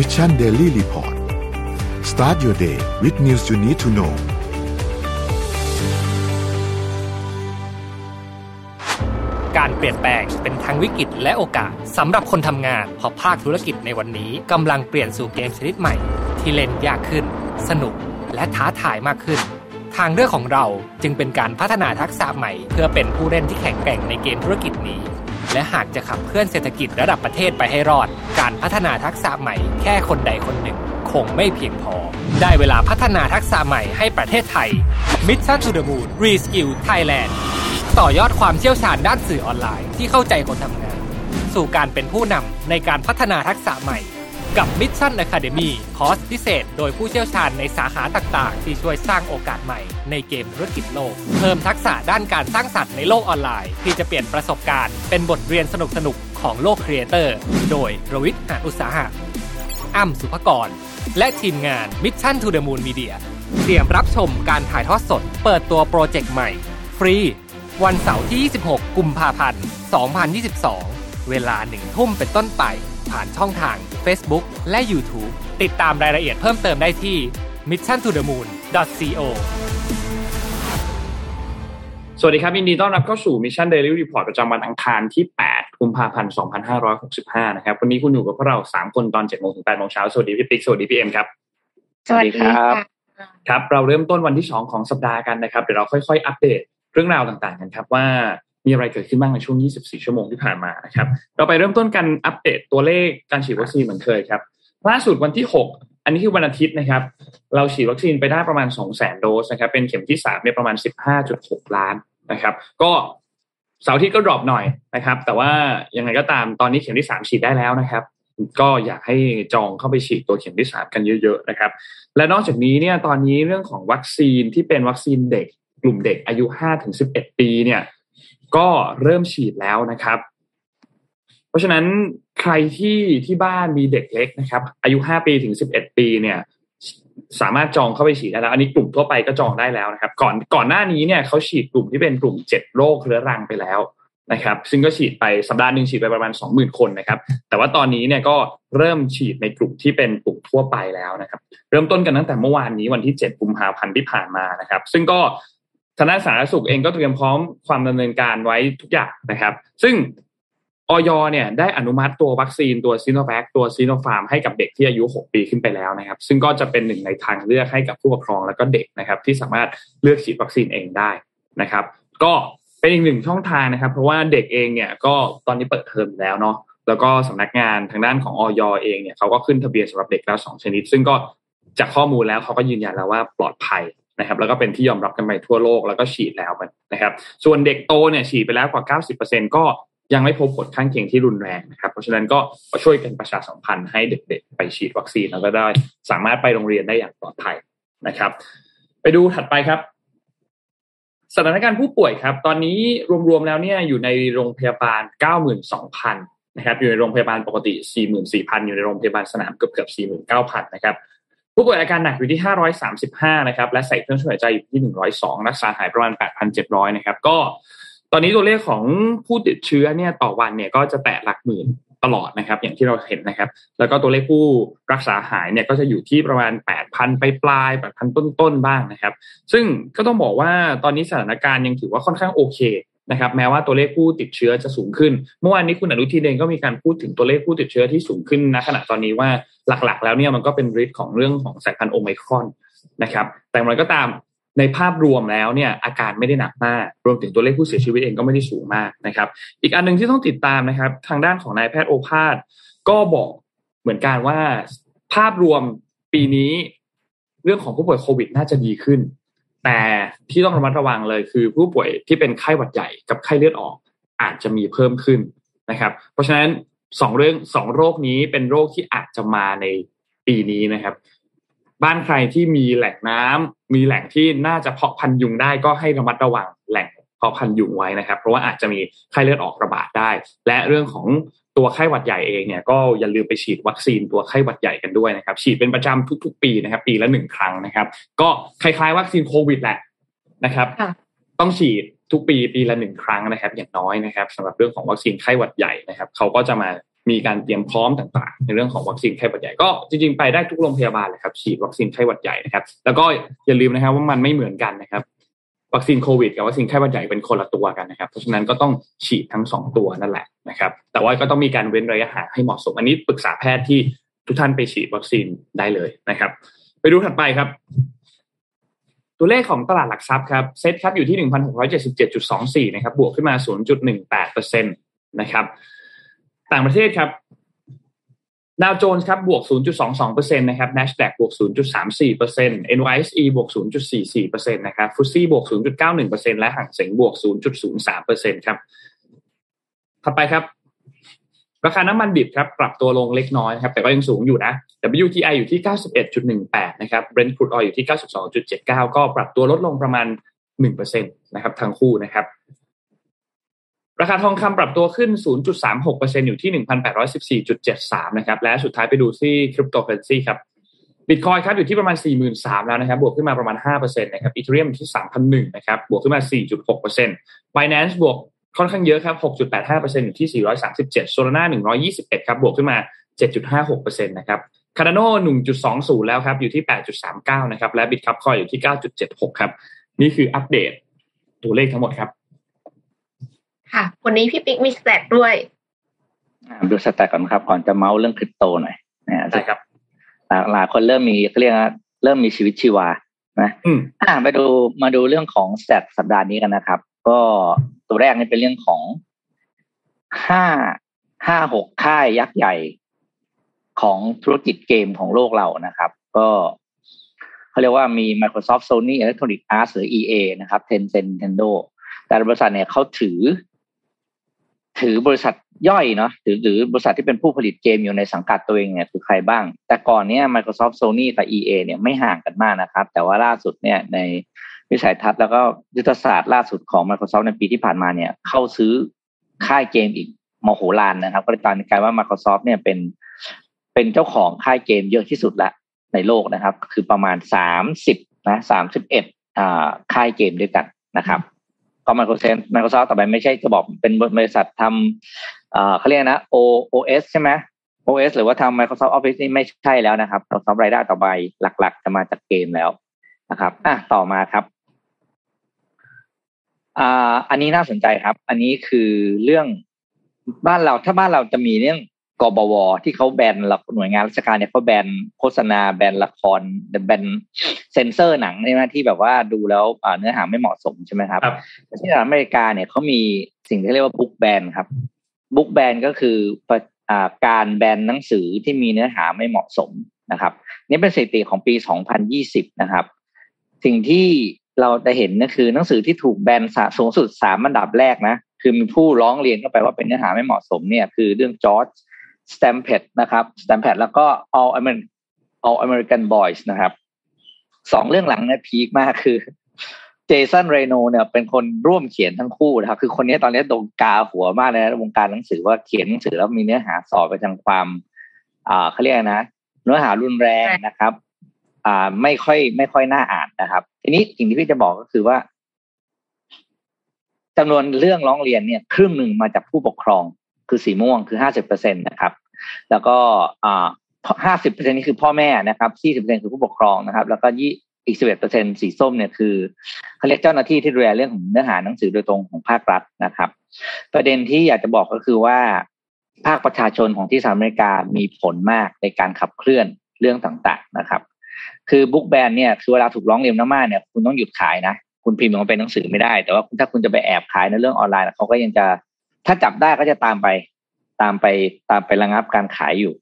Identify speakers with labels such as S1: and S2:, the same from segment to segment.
S1: Mission Daily Report start your day with news you need to know
S2: การเปลี่ยนแปลงเป็นทั้งวิกฤตและโอกาสสำหรับคนทำงานเพราะภาคธุรกิจในวันนี้กำลังเปลี่ยนสู่เกมชนิดใหม่ ที่เล่นยากขึ้น สนุก และท้าทายมากขึ้น ทางเลือกของเราจึงเป็นการพัฒนาทักษะใหม่ เพื่อเป็นผู้เล่นที่แข็งแกร่งในเกมธุรกิจนี้ และหากจะขับเคลื่อนเศรษฐกิจระดับประเทศไปให้รอด การพัฒนาทักษะใหม่แค่คนใดคนหนึ่ง คงไม่เพียงพอ ได้เวลาพัฒนาทักษะใหม่ให้ประเทศไทย Mission to the Moon Reskill Thailand ต่อยอดความเชี่ยวชาญด้านสื่อออนไลน์ที่เข้าใจคนทำงาน สู่การเป็นผู้นำในการพัฒนาทักษะใหม่ กับ Mission Academy คอร์สพิเศษ โดยผู้เชี่ยวชาญในสาขาต่าง ๆ ที่ช่วยสร้างโอกาสใหม่ในเกมธุรกิจโลก เพิ่มทักษะด้านการสร้างสรรค์ในโลกออนไลน์ ที่จะเปลี่ยนประสบการณ์เป็นบทเรียนสนุกๆของโลกครีเอเตอร์โดยรวิทย์หาอุตสาหะอ้ำสุภกร และทีมงาน Mission to the Moon Media เตรียมรับชมการถ่ายทอดสด เปิดตัวโปรเจกต์ใหม่ ฟรี วันเสาร์ที่ 26 กุมภาพันธ์ 2022 เวลาหนึ่งทุ่มเป็นต้นไป ผ่านช่องทาง Facebook และ YouTube ติดตามรายละเอียดเพิ่มเติมได้ที่ mission to the moon co
S3: สวัสดีครับยินดีต้อนรับเข้าสู่ Mission Daily Report ประจำวันอังคารที่ 8 กุมภาพันธ์ 2565 นะครับ วันนี้คุณอยู่กับพวกเรา 3 คนตอน7โมงถึง8โมงเช้า สวัสดีพี่ปิ๊ก สวัสดีพี่เอ็มครับ
S4: สวัสดีครับ
S3: ครับ เราเริ่มต้นวันที่ 2 ของสัปดาห์กันนะครับ เดี๋ยวเราค่อยๆ อัปเดตเรื่องราวต่างๆ กันครับว่า มีอะไรเกิดขึ้นบ้างในช่วง 24 ชั่วโมงที่ผ่านมานะครับ เราไปเริ่มต้นกันอัปเดตตัวเลขการฉีดวัคซีนเหมือนเคยครับ ล่าสุดวันที่ 6 อันนี้คือวันอาทิตย์นะครับ เราฉีดวัคซีนไปได้ประมาณ 2 0 0 0 0 0 โดสนะครับ เป็นเข็มที่3เนี่ยประมาณ 15.6 ล้านนะครับ ก็เสาร์อาที่ก็ดรอปหน่อยนะครับ แต่ว่ายังไงก็ตามตอนนี้เข็มที่ 3 ฉีดได้แล้วนะครับก็อยากให้จองเข้าไปฉีดตัวเข็มที่3กันเยอะๆนะครับ และนอกจากนี้เนี่ยตอนนี้เรื่องของวัคซีนที่เป็นวัคซีนเด็ก กลุ่มเด็กอายุ5-11 ปีเนี่ย ก็เริ่มฉีดแล้วนะครับ เพราะฉะนั้นใครที่ที่บ้านมีเด็กเล็กนะครับ อายุ5ปีถึง11ปีเนี่ยสามารถจองเข้าไปฉีดได้แล้ว อันนี้กลุ่มทั่วไปก็จองได้แล้วนะครับ ก่อนก่อนหน้านี้เนี่ยเขาฉีดกลุ่มที่เป็นกลุ่ม7โรคเรื้อรังไปแล้วนะครับ ซึ่งก็ฉีดไปสัปดาห์หนึ่งฉีดไปประมาณ20,000คนนะครับ แต่ว่าตอนนี้เนี่ยก็เริ่มฉีดในกลุ่มที่เป็นกลุ่มทั่วไปแล้วนะครับ เริ่มต้นกันตั้งแต่เมื่อวานนี้วันที่7กุมภาพันธ์ที่ผ่านมานะครับ ซึ่งก็ ทางด้านสาธารณสุขเองก็เตรียมพร้อมความดำเนินการไว้ทุกอย่างนะครับ ซึ่งอย.เนี่ยได้อนุมัติตัววัคซีนตัวซีโนแวคตัวซีโนฟาร์มให้กับเด็กที่อายุ 6 ปีขึ้นไปแล้วนะครับ ซึ่งก็จะเป็นหนึ่งในทางเลือกให้กับผู้ปกครองแล้วก็เด็กนะครับ ที่สามารถเลือกฉีดวัคซีนเองได้นะครับ ก็เป็นอีกหนึ่งช่องทางนะครับ เพราะว่าเด็กเองเนี่ยก็ตอนนี้เปิดเทอมแล้วเนาะแล้วก็สำนักงานทางด้านของอย.เองเนี่ยเขาก็ขึ้นทะเบียนสำหรับเด็กแล้วสองชนิด ซึ่งก็จากข้อมูลแล้วเขาก็ยืนยันแล้วว่าปลอดภัย นะครับแล้วก็เป็นที่ยอมรับกันไปทั่วโลกแล้วก็ฉีดแล้วนะครับ ส่วนเด็กโตเนี่ยฉีดไปแล้วกว่า 90%ก็ยังไม่พบผลข้างเคียงที่รุนแรงนะครับ เพราะฉะนั้นก็ช่วยกันประชาสัมพันธ์ให้เด็กๆ ไปฉีดวัคซีนแล้วก็ได้สามารถไปโรงเรียนได้อย่างปลอดภัยนะครับ ไปดูถัดไปครับ สถานการณ์ผู้ป่วยครับ ตอนนี้รวมๆแล้วเนี่ยอยู่ในโรงพยาบาล 92,000 นะครับ อยู่ในโรงพยาบาลปกติ 44,000 อยู่ในโรงพยาบาลสนามเกือบเกือบ49,000 นะครับ ผู้ป่วยอาการหนักอยู่ที่ 535 นะครับ และใส่เครื่องช่วยหายใจอยู่ที่ 102 รักษาหายประมาณ 8,700 นะครับ ก็ตอนนี้ตัวเลขของผู้ติดเชื้อเนี่ยต่อวันเนี่ยก็จะแตะหลักหมื่นตลอดนะครับ อย่างที่เราเห็นนะครับ แล้วก็ตัวเลขผู้รักษาหายเนี่ยก็จะอยู่ที่ประมาณ 8,000 ไปปลาย8,000 ต้นๆบ้างนะครับ ซึ่งก็ต้องบอกว่าตอนนี้สถานการณ์ยังถือว่าค่อนข้างโอเคนะครับแม้ว่าตัวเลขผู้ติดเชื้อจะสูงขึ้น เมื่อวานนี้คุณอนุทินเองก็มีการพูดถึงตัวเลขผู้ติดเชื้อที่สูงขึ้นณขณะตอนนี้ว่า หลักๆ แล้วเนี่ยมันก็เป็นฤทธิ์ของเรื่องของสายพันธุ์โอไมครอนนะครับ แต่มันก็ตามในภาพรวมแล้วเนี่ยอาการไม่ได้หนักมาก รวมถึงตัวเลขผู้เสียชีวิตเองก็ไม่ได้สูงมากนะครับ อีกอันหนึ่งที่ต้องติดตามนะครับ ทางด้านของนายแพทย์โอภาสก็บอกเหมือนกันว่าภาพรวมปีนี้เรื่องของผู้ป่วยโควิดน่าจะดีขึ้น แต่ที่ต้องระมัดระวังเลยคือผู้ป่วยที่เป็นไข้หวัดใหญ่กับไข้เลือดออกอาจจะมีเพิ่มขึ้นนะครับ เพราะฉะนั้น สองเรื่องสองโรคนี้เป็นโรคที่อาจจะมาในปีนี้นะครับ บ้านใครที่มีแหล่งน้ำมีแหล่งที่น่าจะเพาะพันธุ์ยุงได้ก็ให้ระมัดระวังแหล่งเพาะพันธุ์ยุงไว้นะครับ เพราะว่าอาจจะมีไข้เลือดออกระบาดได้ และเรื่องของตัวไข้หวัดใหญ่เองเนี่ยก็อย่าลืมไปฉีดวัคซีนตัวไข้หวัดใหญ่กันด้วยนะครับ ฉีดเป็นประจำทุก ๆ ปีนะครับ ปีละหนึ่งครั้งนะครับ ก็คล้ายๆ วัคซีนโควิดแหละนะครับ ต้องฉีด ทุกปีปีละหนึ่งครั้งนะครับ อย่างน้อยนะครับสำหรับเรื่องของวัคซีนไข้หวัดใหญ่นะครับเขาก็จะมามีการเตรียมพร้อมต่างๆ ในเรื่องของวัคซีนไข้หวัดใหญ่ก็จริงๆไปได้ทุกโรงพยาบาลเลยครับฉีดวัคซีนไข้หวัดใหญ่นะครับ แล้วก็อย่าลืมนะครับว่ามันไม่เหมือนกันนะครับ วัคซีนโควิดกับวัคซีนไข้หวัดใหญ่เป็นคนละตัวกันนะครับเพราะฉะนั้นก็ต้องฉีดทั้งสองตัวนั่นแหละนะครับ แต่ว่าก็ต้องมีการเว้นระยะห่างให้เหมาะสม อันนี้ปรึกษาแพทย์ที่ทุกท่านไปฉีดวัคซีนได้เลยนะครับ ไปดูถัดไปครับ ตัวเลขของตลาดหลักทรัพย์ครับเซ็ตครับอยู่ที่หนึ่งพันหกร้อยเจ็ดสิบเจ็ดจุดสองสี่นะครับ บวกขึ้นมาศูนย์จุดหนึ่งแปดเปอร์เซ็นตนะครับ ต่างประเทศครับดาวโจนส์ครับบวก 0.22%นะครับ NASDAQ บวก 0.34% NYSE บวก 0.44%นะครับฟุตซี่บวก 0.91%และห่างเสงบวก 0.03%ครับ ถัดไปครับ ราคาน้ำมันดิบครับปรับตัวลงเล็กน้อยนะครับแต่ก็ยังสูงอยู่นะ WTI อยู่ที่ 91.18 นะครับ Brent crude oil อยู่ที่ 92.79 ก็ปรับตัวลดลงประมาณ 1%นะครับทั้งคู่นะครับ ราคาทองคำปรับตัวขึ้น 0.36%อยู่ที่ 1,814.73 นะครับ และสุดท้ายไปดูที่คริปโตเคอเรนซีครับบิตคอยครับอยู่ที่ประมาณ 43,000แล้วนะครับ บวกขึ้นมาประมาณ5%นะครับอีเทเรียมที่ 3,001นะครับบวกขึ้นมา 4.6% Binance บวก ค่อนข้างเยอะครับ 6.85%อยู่ที่ 437 Solana 121 ครับ บวกขึ้นมา 7.56%นะครับ Cardano 1.20 แล้วครับ อยู่ที่ 8.39 นะครับ และ Bitcoin อยู่ที่ 9.76 ครับ นี่คืออัปเดตตัวเลขทั้งหมดครับ
S4: ค่ะ วันนี้พี่ปิ๊กมีสแตทด้วย
S5: ดูสแตทก่อนครับ ก่อนจะเมาส์เรื่องคริปโตหน่อย
S3: นะใช่ครับ
S5: หลายคนเริ่มมีเขาเรียกว่าเริ่มมีชีวิตชีวานะอ่าไปดูมาดูเรื่องของสแตทสัปดาห์นี้กันนะครับ ก็ตัวแรกนี่เป็นเรื่องของห้าห้าหกค่ายยักษ์ใหญ่ของธุรกิจเกมของโลกเรานะครับ ก็เขาเรียกว่ามี Microsoft Sony Electronic Arts หรือ EA นะครับ Tencent Nintendo แต่บริษัทเนี่ยเขาถือ ถือบริษัทย่อยเนาะหรือหรือบริษัทที่เป็นผู้ผลิตเกมอยู่ในสังกัดตัวเองเนี่ยคือใครบ้าง แต่ก่อนเนี้ย Microsoft Sony กับ EA เนี่ยไม่ห่างกันมากนะครับ แต่ว่าล่าสุดเนี่ยใน วิสัยทัศน์แล้วก็ยุทธศาสตร์ล่าสุดของ Microsoft ในปีที่ผ่านมาเนี่ยเข้าซื้อค่ายเกมอีกมโหฬารนะครับ ก็เลยกลายว่า Microsoft เนี่ยเป็นเป็นเจ้าของค่ายเกมเยอะที่สุดละในโลกนะครับ คือประมาณสามสิบนะสามสิบเอ็ดค่ายเกมด้วยกันนะครับก็ Microsoft Microsoft ต่อไปไม่ใช่จะบอกเป็นบริษัททำเขาเรียกนะ O OS ใช่ไหม OS หรือว่าทำ Microsoft Office นี่ไม่ใช่แล้วนะครับ Microsoft รายได้ต่อไปหลักๆ จะมาจากเกมแล้วนะครับอะต่อมาครับ อ่าอันนี้น่าสนใจครับ อันนี้คือเรื่องบ้านเราถ้าบ้านเราจะมีเรื่องกบวที่เขาแบนหน่วยงานราชการเนี่ยเขาแบนโฆษณาแบนละครแบนเซนเซอร์หนังใช่ไหมที่แบบว่าดูแล้วเนื้อหาไม่เหมาะสมใช่ไหมครับที่อเมริกาเนี่ยเขามีสิ่งที่เรียกว่าบุ๊กแบนครับบุ๊กแบนก็คือการแบนหนังสือที่มีเนื้อหาไม่เหมาะสมนะครับ นี่เป็นสถิติของปี 2020 นะครับ สิ่งที่ เราจะเห็นก็คือหนังสือที่ถูกแบนสูงสุดสามอันดับแรกนะ คือมีผู้ร้องเรียนเข้าไปว่าเป็นเนื้อหาไม่เหมาะสมเนี่ย คือเรื่องจอร์จสแตมเพดนะครับสแตมเพดแล้วก็ All American All American Boys นะครับสองเรื่องหลังเนี่ยพีคมากคือเจสันเรโนเนี่ยเป็นคนร่วมเขียนทั้งคู่นะครับ คือคนนี้ตอนนี้โดนกาหัวมากในวงการหนังสือว่าเขียนหนังสือแล้วมีเนื้อหาสอบไปทางความ อ่าเขาเรียกนะ เนื้อหารุนแรงนะครับ อ่าไม่ค่อยไม่ค่อยน่าอ่านนะครับ ทีนี้สิ่งที่พี่จะบอกก็คือว่าจำนวนเรื่องร้องเรียนเนี่ย ครึ่งหนึ่งมาจากผู้ปกครอง คือสีม่วงคือห้าสิบเปอร์เซ็นตนะครับ แล้วก็อ่าห้าสิบเปอร์เซ็นนี่คือพ่อแม่นะครับสี่สิบเปอร์เซ็นคือผู้ปกครองนะครับ แล้วก็ยี่อีกสิบเอ็ดเปอร์เซ็นสีส้มเนี่ยคือเขาเรียกเจ้าหน้าที่ที่ดูแลเรื่องของเนื้อหาหนังสือโดยตรงของภาครัฐนะครับ ประเด็นที่อยากจะบอกก็คือว่า ภาคประชาชนของที่สหรัฐอเมริกามีผลมากในการขับเคลื่อนเรื่องต่างๆนะครับ คือบุ๊กแบนเนี่ยคือเวลาถูกร้องเรียนมากๆเนี่ยคุณต้องหยุดขายนะ คุณพิมพ์มันเป็นหนังสือไม่ได้ แต่ว่าถ้าคุณจะไปแอบขายในเรื่องออนไลน์เขาก็ยังจะถ้าจับได้ก็จะตามไป ตามไปตามไประงับการขายอยู่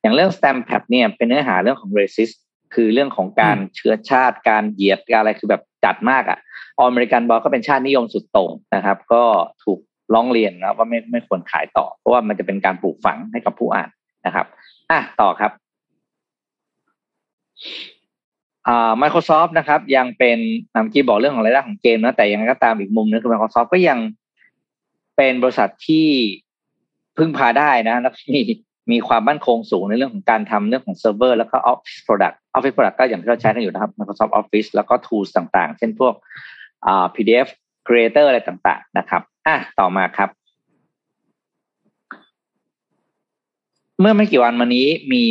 S5: อย่างเรื่อง stamp pad เนี่ยเป็นเนื้อหาเรื่องของ racist คือเรื่องของการเชื้อชาติการเหยียดการอะไรคือแบบจัดมากอะ่ะอเมริกันบอลก็เป็นชาตินิยมสุดโต่งนะครับ ก็ถูกร้องเรียนนะว่าไม่ไม่ควรขายต่อ เพราะว่ามันจะเป็นการปลูกฝังให้กับผู้อ่านนะครับ อะต่อครับ อ่า Microsoft นะครับ ยังเป็นนำกี้บอกเรื่องของรายได้ของเกมนะแต่ยังไงก็ตามอีกมุมนึงคือ Microsoft ก็ยังเป็นบริษัทที่พึ่งพาได้นะแล้วมีมีความมั่นคงสูงในเรื่องของการทำเรื่องของเซิร์ฟเวอร์แล้วก็ Office Product Office Product ก็อย่างที่เราใช้กันอยู่นะครับ Microsoft Office แล้วก็ tools ต่างๆ เช่นพวกอ่า PDF Creator อะไรต่างๆ นะครับ อะต่อมาครับ เมื่อไม่กี่วันมานี้มี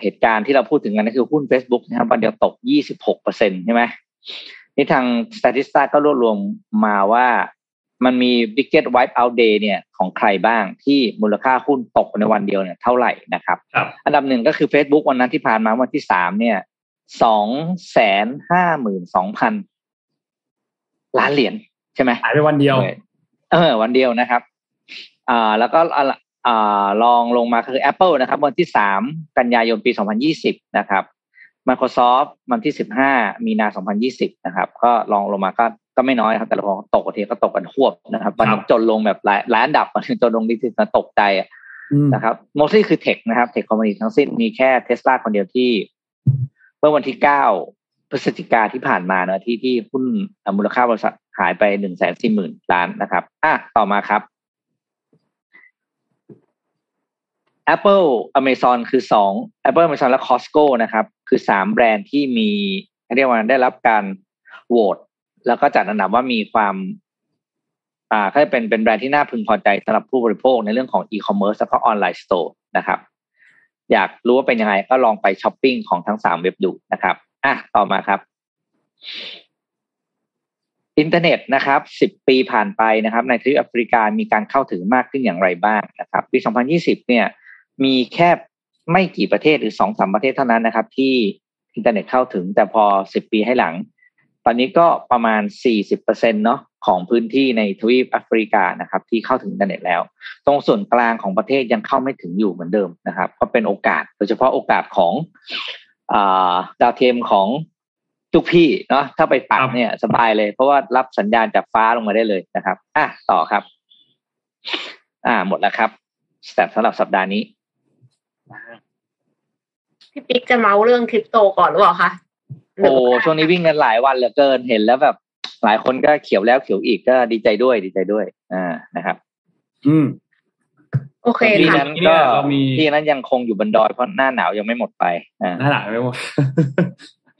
S5: เหตุการณ์ที่เราพูดถึงกันก็คือหุ้น Facebook นะครับวันเดียวตก 26เปอร์เซ็นใช่ไหมนี่ทาง Statista ก็รวบรวมมาว่ามันมี biggest wipe out day เนี่ยของใครบ้างที่มูลค่าหุ้นตกในวันเดียวเนี่ยเท่าไหร่นะครับ
S3: รบ
S5: อันดับหนึ่งก็คือ Facebook วันนั้นที่ผ่านมาวันที่สามเนี่ยสองแสนห้าหมื่นสองพันล้านเหรียญใช่ไหม
S3: หายไปวันเดียว
S5: เออ วันเดียวนะครับอ่าแล้วก็อ่า ลองลงมาคือ Apple นะครับ วันที่สามกันยายนปีสองพันยี่สิบนะครับ Microsoft วันที่สิบห้ามีนาสองพันยี่สิบนะครับ ก็ลองลงมาก็ก็ไม่น้อยครับ แต่ละพอตกประเทศก็ตกกันหวบนะครับวันจนลงแบบหลายหลายอันดับวันจนลงดิจิตตกใจนะครับโมซี่คือเทคนะครับเทคคอมมานีทั้งสิ้นมีแค่เทสลาคนเดียวที่ เมื่อวันที่เก้าพฤศจิกาที่ผ่านมานะที่ที่หุ้นมูลค่าบริษัทหายไปหนึ่งแสนสี่หมื่นล้านนะครับ อะ ต่อมาครับ Apple Amazon คือสอง Apple Amazon และ Costco นะครับ คือสามแบรนด์ที่มีเรียกว่าได้รับการโหวตแล้วก็จัดอันดับว่ามีความ อ่าก็จะเป็นเป็นแบรนด์ที่น่าพึงพอใจสำหรับผู้บริโภคในเรื่องของอีคอมเมิร์ซแล้วก็ออนไลน์ store นะครับ อยากรู้ว่าเป็นยังไงก็ลองไปช้อปปิ้งของทั้งสามเว็บดูนะครับอะต่อมาครับ อินเทอร์เน็ตนะครับสิบปีผ่านไปนะครับ ในทวีปแอฟริกามีการเข้าถึงมากขึ้นอย่างไรบ้างนะครับ ปี 2020 เนี่ย มีแค่ไม่กี่ประเทศหรือสองสามประเทศเท่านั้นนะครับ ที่อินเทอร์เน็ตเข้าถึงแต่พอสิบปีให้หลัง ตอนนี้ก็ประมาณ40%เนาะของพื้นที่ในทวีปแอฟริกานะครับ ที่เข้าถึงอินเทอร์เน็ตแล้ว ตรงส่วนกลางของประเทศยังเข้าไม่ถึงอยู่เหมือนเดิมนะครับ ก็เป็นโอกาสโดยเฉพาะโอกาสของอดาวเทียมของทุกพี่เนาะถ้าไปปักเนี่ยสบายเลย เพราะว่ารับสัญญาณจากฟ้าลงมาได้เลยนะครับ อะต่อครับ อ่าหมดแล้วครับแต่สำหรับสัปดาห์นี้
S4: พี่ปิ๊กจะเมาเรื่องคริปโตก่อนหรือเปล่าคะ
S5: โอ้ช่วงนี้วิ่งกันหลายวันเหลือเกินเห็นแล้วแบบ หลายคนก็เขียวแล้วเขียวอีกก็ดีใจด้วยดีใจด้วย อ่านะครับ
S3: อืม
S4: โอเค
S5: ค่ะที่นั้นก็ที่นั้นยังคงอยู่บนดอยเพราะหน้าหนาวยังไม่หมดไป
S3: อ่าหน้าหนาวไม่หมด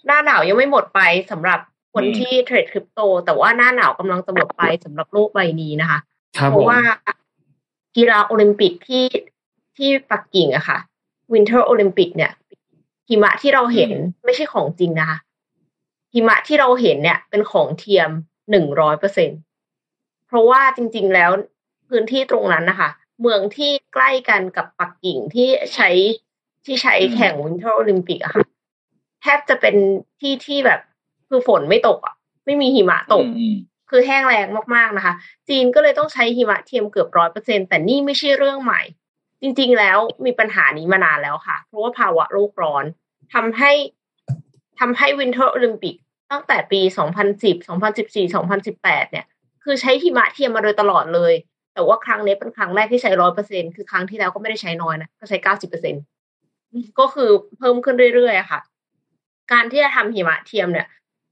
S4: หน้าหนาวยังไม่หมดไปสำหรับคนที่เทรดคริปโต แต่ว่าหน้าหนาวกำลังจะหมดไปสำหรับโลกใบนี้นะคะเพราะว่ากีฬาโอลิมปิกที่ที่ปักกิ่งอะค่ะ Winter Olympic เนี่ยหิมะที่เราเห็นไม่ใช่ของจริงนะคะหิมะที่เราเห็นเนี่ย เป็นของเทียมหนึ่งร้อยเปอร์เซ็นเพราะว่าจริง ๆ แล้วพื้นที่ตรงนั้นนะคะเมืองที่ใกล้กันกับปักกิ่งที่ใช้ที่ใช้แข่งวินเทอร์โอลิมปิกอะค่ะแทบจะเป็นที่ที่แบบคือฝนไม่ตกอะไม่มีหิมะตก คือแห้งแรงมากๆนะคะ จีนก็เลยต้องใช้หิมะเทียมเกือบร้อยเปอร์เซ็นแต่นี่ไม่ใช่เรื่องใหม่ จริง ๆ แล้วมีปัญหานี้มานานแล้วค่ะ เพราะว่าภาวะโลกร้อนทำให้ทำให้ Winter Olympic ตั้งแต่ปี 2010 2014 2018 เนี่ย คือใช้หิมะเทียมมาโดยตลอดเลย แต่ว่าครั้งนี้เป็นครั้งแรกที่ใช้ร้อยเปอร์เซ็นคือครั้งที่แล้วก็ไม่ได้ใช้น้อยนะ ก็ใช้เก้าสิบเปอร์เซ็นก็คือเพิ่มขึ้นเรื่อยๆค่ะ การที่จะทำหิมะเทียมเนี่ย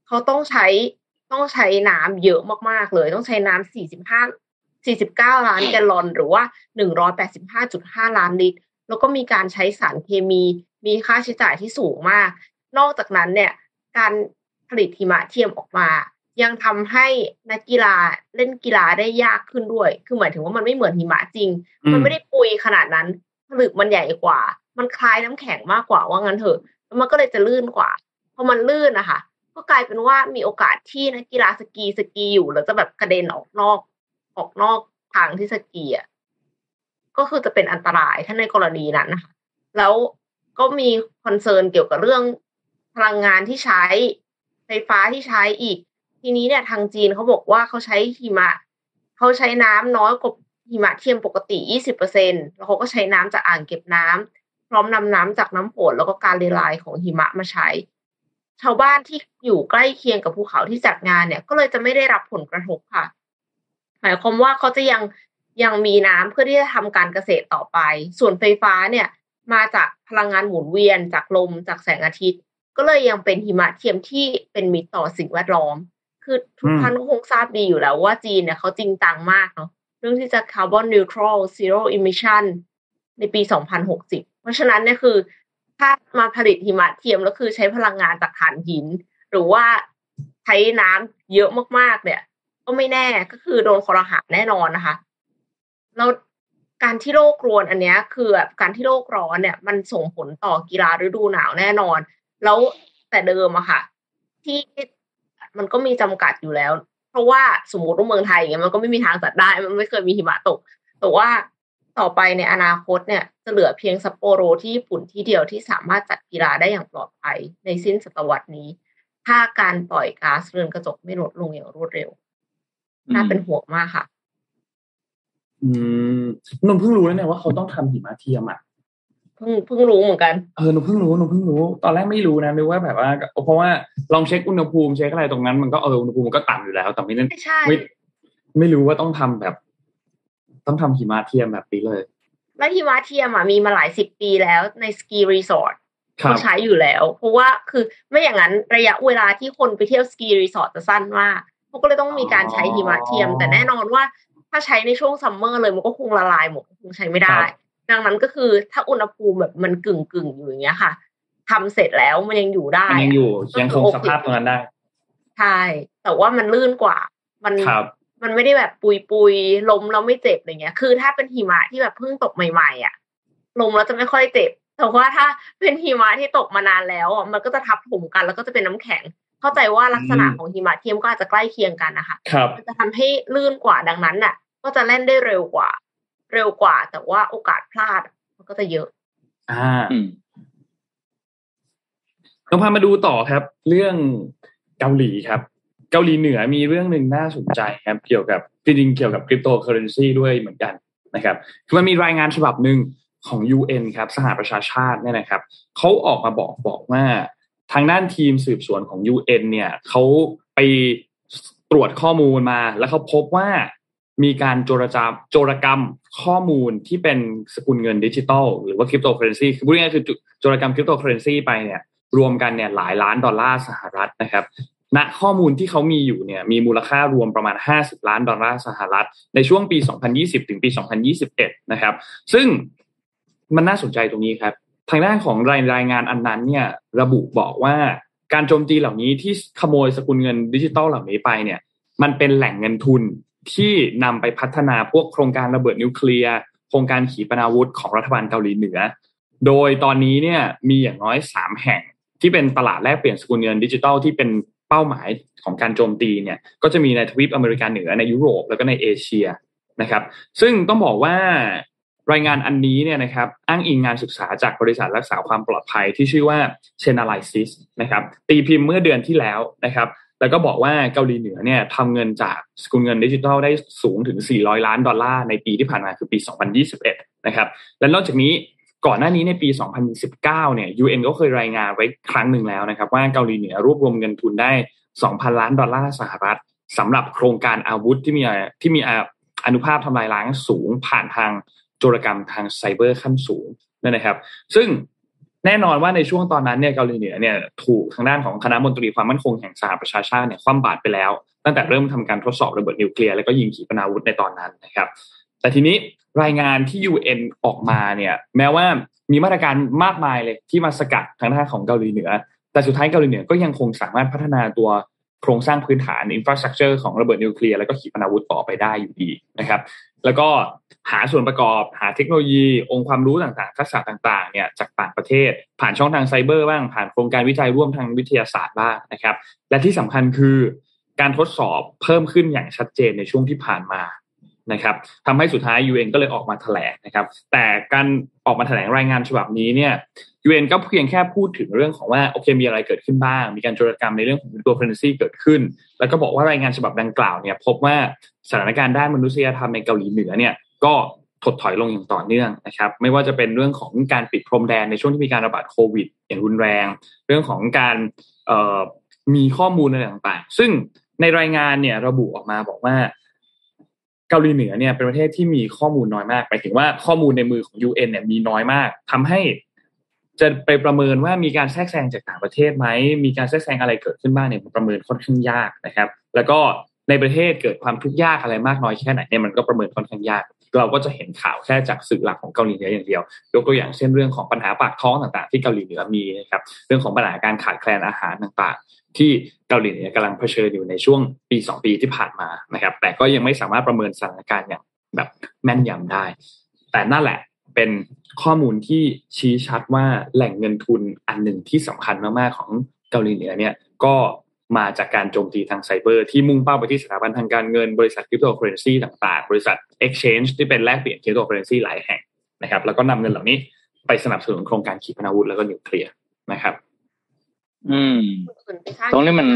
S4: เขาต้องใช้ต้องใช้น้ำเยอะมากๆเลย ต้องใช้น้ำสี่สิบห้า สี่สิบเก้าล้านแกลลอนหรือว่าหนึ่งร้อยแปดสิบห้าจุดห้าล้านลิตร แล้วก็มีการใช้สารเคมี มีค่าใช้จ่ายที่สูงมาก นอกจากนั้นเนี่ย การผลิตหิมะเทียมออกมา ยังทำให้นักกีฬาเล่นกีฬาได้ยากขึ้นด้วย คือหมายถึงว่ามันไม่เหมือนหิมะจริง มันไม่ได้ปุยขนาดนั้นผลึกมันใหญ่กว่า มันคล้ายน้ำแข็งมากกว่าว่างั้นเถอะแล้วมันก็เลยจะลื่นกว่าพอมันลื่นนะคะก็กลายเป็นว่ามีโอกาสที่นักกีฬาสกีสกีอยู่แล้วจะแบบกระเด็นออกนอก ออกนอกทางที่สกีอะก็คือจะเป็นอันตรายถ้าในกรณีนั้นนะคะแล้วก็มีคอนเซิร์นเกี่ยวกับเรื่องพลังงานที่ใช้ไฟฟ้าที่ใช้อีก ทีนี้เนี่ยทางจีนเขาบอกว่าเขาใช้หิมะเขาใช้น้ำน้อยกว่าหิมะเทียมปกติ 20%แล้วเขาก็ใช้น้ำจากอ่างเก็บน้ำพร้อมนำน้ำจากน้ำฝนแล้วก็การเลลายของหิมะมาใช้ ชาวบ้านที่อยู่ใกล้เคียงกับภูเขาที่จัดงานเนี่ย ก็เลยจะไม่ได้รับผลกระทบค่ะ หมายความว่าเขาจะยังยังมีน้ำเพื่อที่จะทำการเกษตรต่อไป ส่วนไฟฟ้าเนี่ยมาจากพลังงานหมุนเวียนจากลมจากแสงอาทิตย์ ก็เลยยังเป็นหิมะเทียมที่เป็นมิตรต่อสิ่งแวดล้อม คือทุกท่านก็คงทราบดีอยู่แล้วว่าจีนเนี่ยเขาจริงจังมากเนาะเรื่องที่จะ carbon neutral zero emission ในปี 2060 เพราะฉะนั้นเนี่ยคือ ถ้ามาผลิตหิมะเทียมแล้วคือใช้พลังงานจากถ่านหิน หรือว่าใช้น้ำเยอะมากๆ เนี่ย ก็ไม่แน่ก็คือโดนคอรหาแน่นอนนะคะ แล้วการที่โลกรวนอันเนี้ย คือแบบการที่โลกร้อนเนี่ย มันส่งผลต่อกีฬาฤดูหนาวแน่นอน แล้วแต่เดิมอะค่ะ ที่มันก็มีจำกัดอยู่แล้ว เพราะว่าสมมติว่าเมืองไทยอย่างเงี้ยมันก็ไม่มีทางจัดได้ มันไม่เคยมีหิมะตก แต่ว่าต่อไปในอนาคตเนี่ย จะเหลือเพียงซัปโปโรที่ญี่ปุ่นที่เดียวที่สามารถจัดกีฬาได้อย่างปลอดภัยในสิ้นศตวรรษนี้ ถ้าการปล่อยก๊าซเรือนกระจกไม่ลดลงอย่างรวดเร็ว น่าเป็นห่วงมากค่ะ
S3: อืมนนเพิ่งรู้แล้วเนี่ยว่าเขาต้องทำหิมะเทียมอะ
S4: เพิ่งเพิ่งรู้เหมือนกัน
S3: เออหนูเพิ่งรู้หนูเพิ่งรู้ ตอนแรกไม่รู้นะนึกว่าแบบว่าเพราะว่าลองเช็คอุณหภูมิเช็คอะไรตรงนั้นมันก็เอออุณหภูมิมันก็ต่ำอยู่แล้ว แต่ไม่นั่นไม่ไม่รู้ว่าต้องทำแบบ ต้องทำหิมะเทียมแบบนี้เลย
S4: แล้วหิมะเทียมอะมีมาหลายสิบปีแล้วใน ski resort เขาใช้อยู่แล้ว เพราะว่าคือไม่อย่างนั้นระยะเวลาที่คนไปเที่ยว ski resort จะสั้นมาก เขาก็เลยต้องมีการใช้หิมะเทียม แต่แน่นอนว่าถ้าใช้ในช่วง summer เลยมันก็คงละลายหมดคงใช้ไม่ได้ ดังนั้นก็คือถ้าอุณหภูมิแบบมันกึ่งกึ่งอยู่อย่างเงี้ยค่ะทำเสร็จแล้วมันยังอยู่ได้
S3: มันยังอยู่ยังคงสภาพตรงนั้นได้
S4: ใช่แต่ว่ามันลื่นกว่า มันมันไม่ได้แบบปุยปุยลมแล้วไม่เจ็บอะไรเงี้ย คือถ้าเป็นหิมะที่แบบเพิ่งตกใหม่ๆอะลมแล้วจะไม่ค่อยเจ็บแต่ว่าถ้าเป็นหิมะที่ตกมานานแล้วอะมันก็จะทับถมกันแล้วก็จะเป็นน้ำแข็ง เข้าใจว่าลักษณะของหิมะเทียมก็อาจจะใกล้เคียงกันนะคะ
S3: ครับ
S4: จะทำให้ลื่นกว่าดังนั้นน่ะ ก็จะเล่นได้เร็วกว่า เร็วกว่า แต่ว่าโอกาสพลาดมันก็จะเยอะ
S3: อ่าเราพามาดูต่อครับ เรื่องเกาหลีครับ เกาหลีเหนือมีเรื่องหนึ่งน่าสนใจครับ เกี่ยวกับจริงๆเกี่ยวกับคริปโตเคอเรนซีด้วยเหมือนกันนะครับคือมันมีรายงานฉบับหนึ่งของ UN ครับ สหประชาชาติเนี่ยนะครับเขาออกมาบอกบอกว่า ทางด้านทีมสืบสวนของ UN เนี่ยเขาไปตรวจข้อมูลมาแล้วเขาพบว่ามีการโจรจาโจรกรรมข้อมูลที่เป็นสกุลเงินดิจิตอลหรือว่าคริปโตเคอเรนซีคือพูดง่ายๆคือโจรกรรมคริปโตเคอเรนซีไปเนี่ยรวมกันเนี่ยหลายล้านดอลลาร์สหรัฐนะครับณข้อมูลที่เขามีอยู่เนี่ยมีมูลค่ารวมประมาณ 50 ล้านดอลลาร์สหรัฐ ในช่วงปี 2020 ถึงปี 2021 นะครับ ซึ่งมันน่าสนใจตรงนี้ครับ ทางด้านของรายรายงานอันนั้นเนี่ยระบุบอกว่าการโจมตีเหล่านี้ที่ขโมยสกุลเงินดิจิตอลเหล่านี้ไปเนี่ย มันเป็นแหล่งเงินทุนที่นำไปพัฒนาพวกโครงการระเบิดนิวเคลียร์โครงการขีปนาวุธของรัฐบาลเกาหลีเหนือ โดยตอนนี้เนี่ยมีอย่างน้อยสามแห่งที่เป็นตลาดแลกเปลี่ยนสกุลเงินดิจิตอลที่เป็นเป้าหมายของการโจมตีเนี่ยก็จะมีในทวีปอเมริกาเหนือในยุโรปแล้วก็ในเอเชียนะครับ ซึ่งต้องบอกว่า รายงานอันนี้เนี่ยนะครับอ้างอิงงานศึกษาจากบริษัทรักษาความปลอดภัยที่ชื่อว่า c h a n a l y s i s นะครับตีพิมพ์เมื่อเดือนที่แล้วนะครับแล้วก็บอกว่าเกาหลีเหนือเนี่ยทำเงินจากสกุลเงินดิจิทัลได้สูงถึง 400 ล้านดอลลาร์ในปีที่ผ่านมาคือปี 2021 นะครับและนอกจากนี้ก่อนหน้านี้ในปี 2019 เนี่ย UN ก็เคยรายงานไว้ครั้งหนึ่งแล้วนะครับ ว่าเกาหลีเหนือรวบรวมเงินทุนได้ 2,000 ล้านดอลลาร์สหรัฐสำหรับโครงการอาวุธที่มีที่มีอนุภาพทำลายล้างสูงผ่านทาง โจรกรรมทางไซเบอร์ขั้นสูงนั่นนะครับ ซึ่งแน่นอนว่าในช่วงตอนนั้นเนี่ยเกาหลีเหนือเนี่ยถูกทางด้านของคณะมนตรีความมั่นคงแห่งสหประชาชาติเนี่ยคว่ำบาตรไปแล้ว ตั้งแต่เริ่มทำการทดสอบระเบิดนิวเคลียร์แล้วก็ยิงขีปนาวุธในตอนนั้นนะครับ แต่ทีนี้รายงานที่ UN ออกมาเนี่ยแม้ว่ามีมาตรการมากมายเลยที่มาสกัดทางด้านของเกาหลีเหนือ แต่สุดท้ายเกาหลีเหนือก็ยังคงสามารถพัฒนาตัวโครงสร้างพื้นฐาน infrastructure ของระเบิดนิวเคลียร์แล้วก็ขีปนาวุธต่อไปได้อยู่ดีนะครับ แล้วก็หาส่วนประกอบหาเทคโนโลยี องค์ความรู้ต่างๆ ทักษะต่างๆเนี่ยจากต่างประเทศ ผ่านช่องทางไซเบอร์บ้างผ่านโครงการวิจัยร่วมทางวิทยาศาสตร์บ้างนะครับ และที่สำคัญคือการทดสอบเพิ่มขึ้นอย่างชัดเจนในช่วงที่ผ่านมา นะครับทำให้สุดท้าย UN ก็เลยออกมาแถลงนะครับ แต่การออกมาแถลงรายงานฉบับนี้เนี่ย UN ก็เพียงแค่พูดถึงเรื่องของว่าโอเคมีอะไรเกิดขึ้นบ้าง มีการโจรกรรมในเรื่องของตัว currency เกิดขึ้น แล้วก็บอกว่ารายงานฉบับดังกล่าวเนี่ยพบว่าสถานการณ์ด้านมนุษยธรรมในเกาหลีเหนือเนี่ยก็ถดถอยลงอย่างต่อเนื่องนะครับ ไม่ว่าจะเป็นเรื่องของการปิดพรมแดนในช่วงที่มีการระบาดโควิด อย่างรุนแรง เรื่องของการมีข้อมูลอะไรต่างๆ ซึ่งในรายงานเนี่ยระบุออกมาบอกว่า เกาหลีเหนือเนี่ยเป็นประเทศที่มีข้อมูลน้อยมากหมายถึงว่าข้อมูลในมือของ UN เนี่ยมีน้อยมากทำให้จะไปประเมินว่ามีการแทรกแซงจากต่างประเทศไหม มีการแทรกแซงอะไรเกิดขึ้นบ้างเนี่ยประเมินค่อนข้างยากนะครับ แล้วก็ในประเทศเกิดความทุกข์ยากอะไรมากน้อยแค่ไหนเนี่ยมันก็ประเมินค่อนข้างยาก เราก็จะเห็นข่าวแค่จากสื่อหลักของเกาหลีเหนืออย่างเดียว ยกตัวอย่างเช่นเรื่องของปัญหาปากท้องต่างๆ ที่เกาหลีเหนือมีนะครับ เรื่องของปัญหาการขาดแคลนอาหารต่าง ที่เกาหลีเหนือกำลังเผชิญอยู่ในช่วงปีสองปีที่ผ่านมานะครับ แต่ก็ยังไม่สามารถประเมินสถานการณ์อย่างแบบแม่นยำได้ แต่นั่นแหละเป็นข้อมูลที่ชี้ชัดว่าแหล่งเงินทุนอันหนึ่งที่สำคัญมากๆของเกาหลีเหนือเนี่ยก็มาจากการโจมตีทางไซเบอร์ที่มุ่งเป้าไปที่สถาบันทางการเงินบริษัทคริปโตเคอเรนซีต่างๆ บริษัท Exchange ที่เป็นแลกเปลี่ยนคริปโตเคอเรนซีหลายแห่งนะครับ แล้วก็นำเงินเหล่านี้ไปสนับสนุนโครงการขีปนาวุธแล้วก็นิวเคลียร์นะครับ
S5: อืมตรงนี้มัน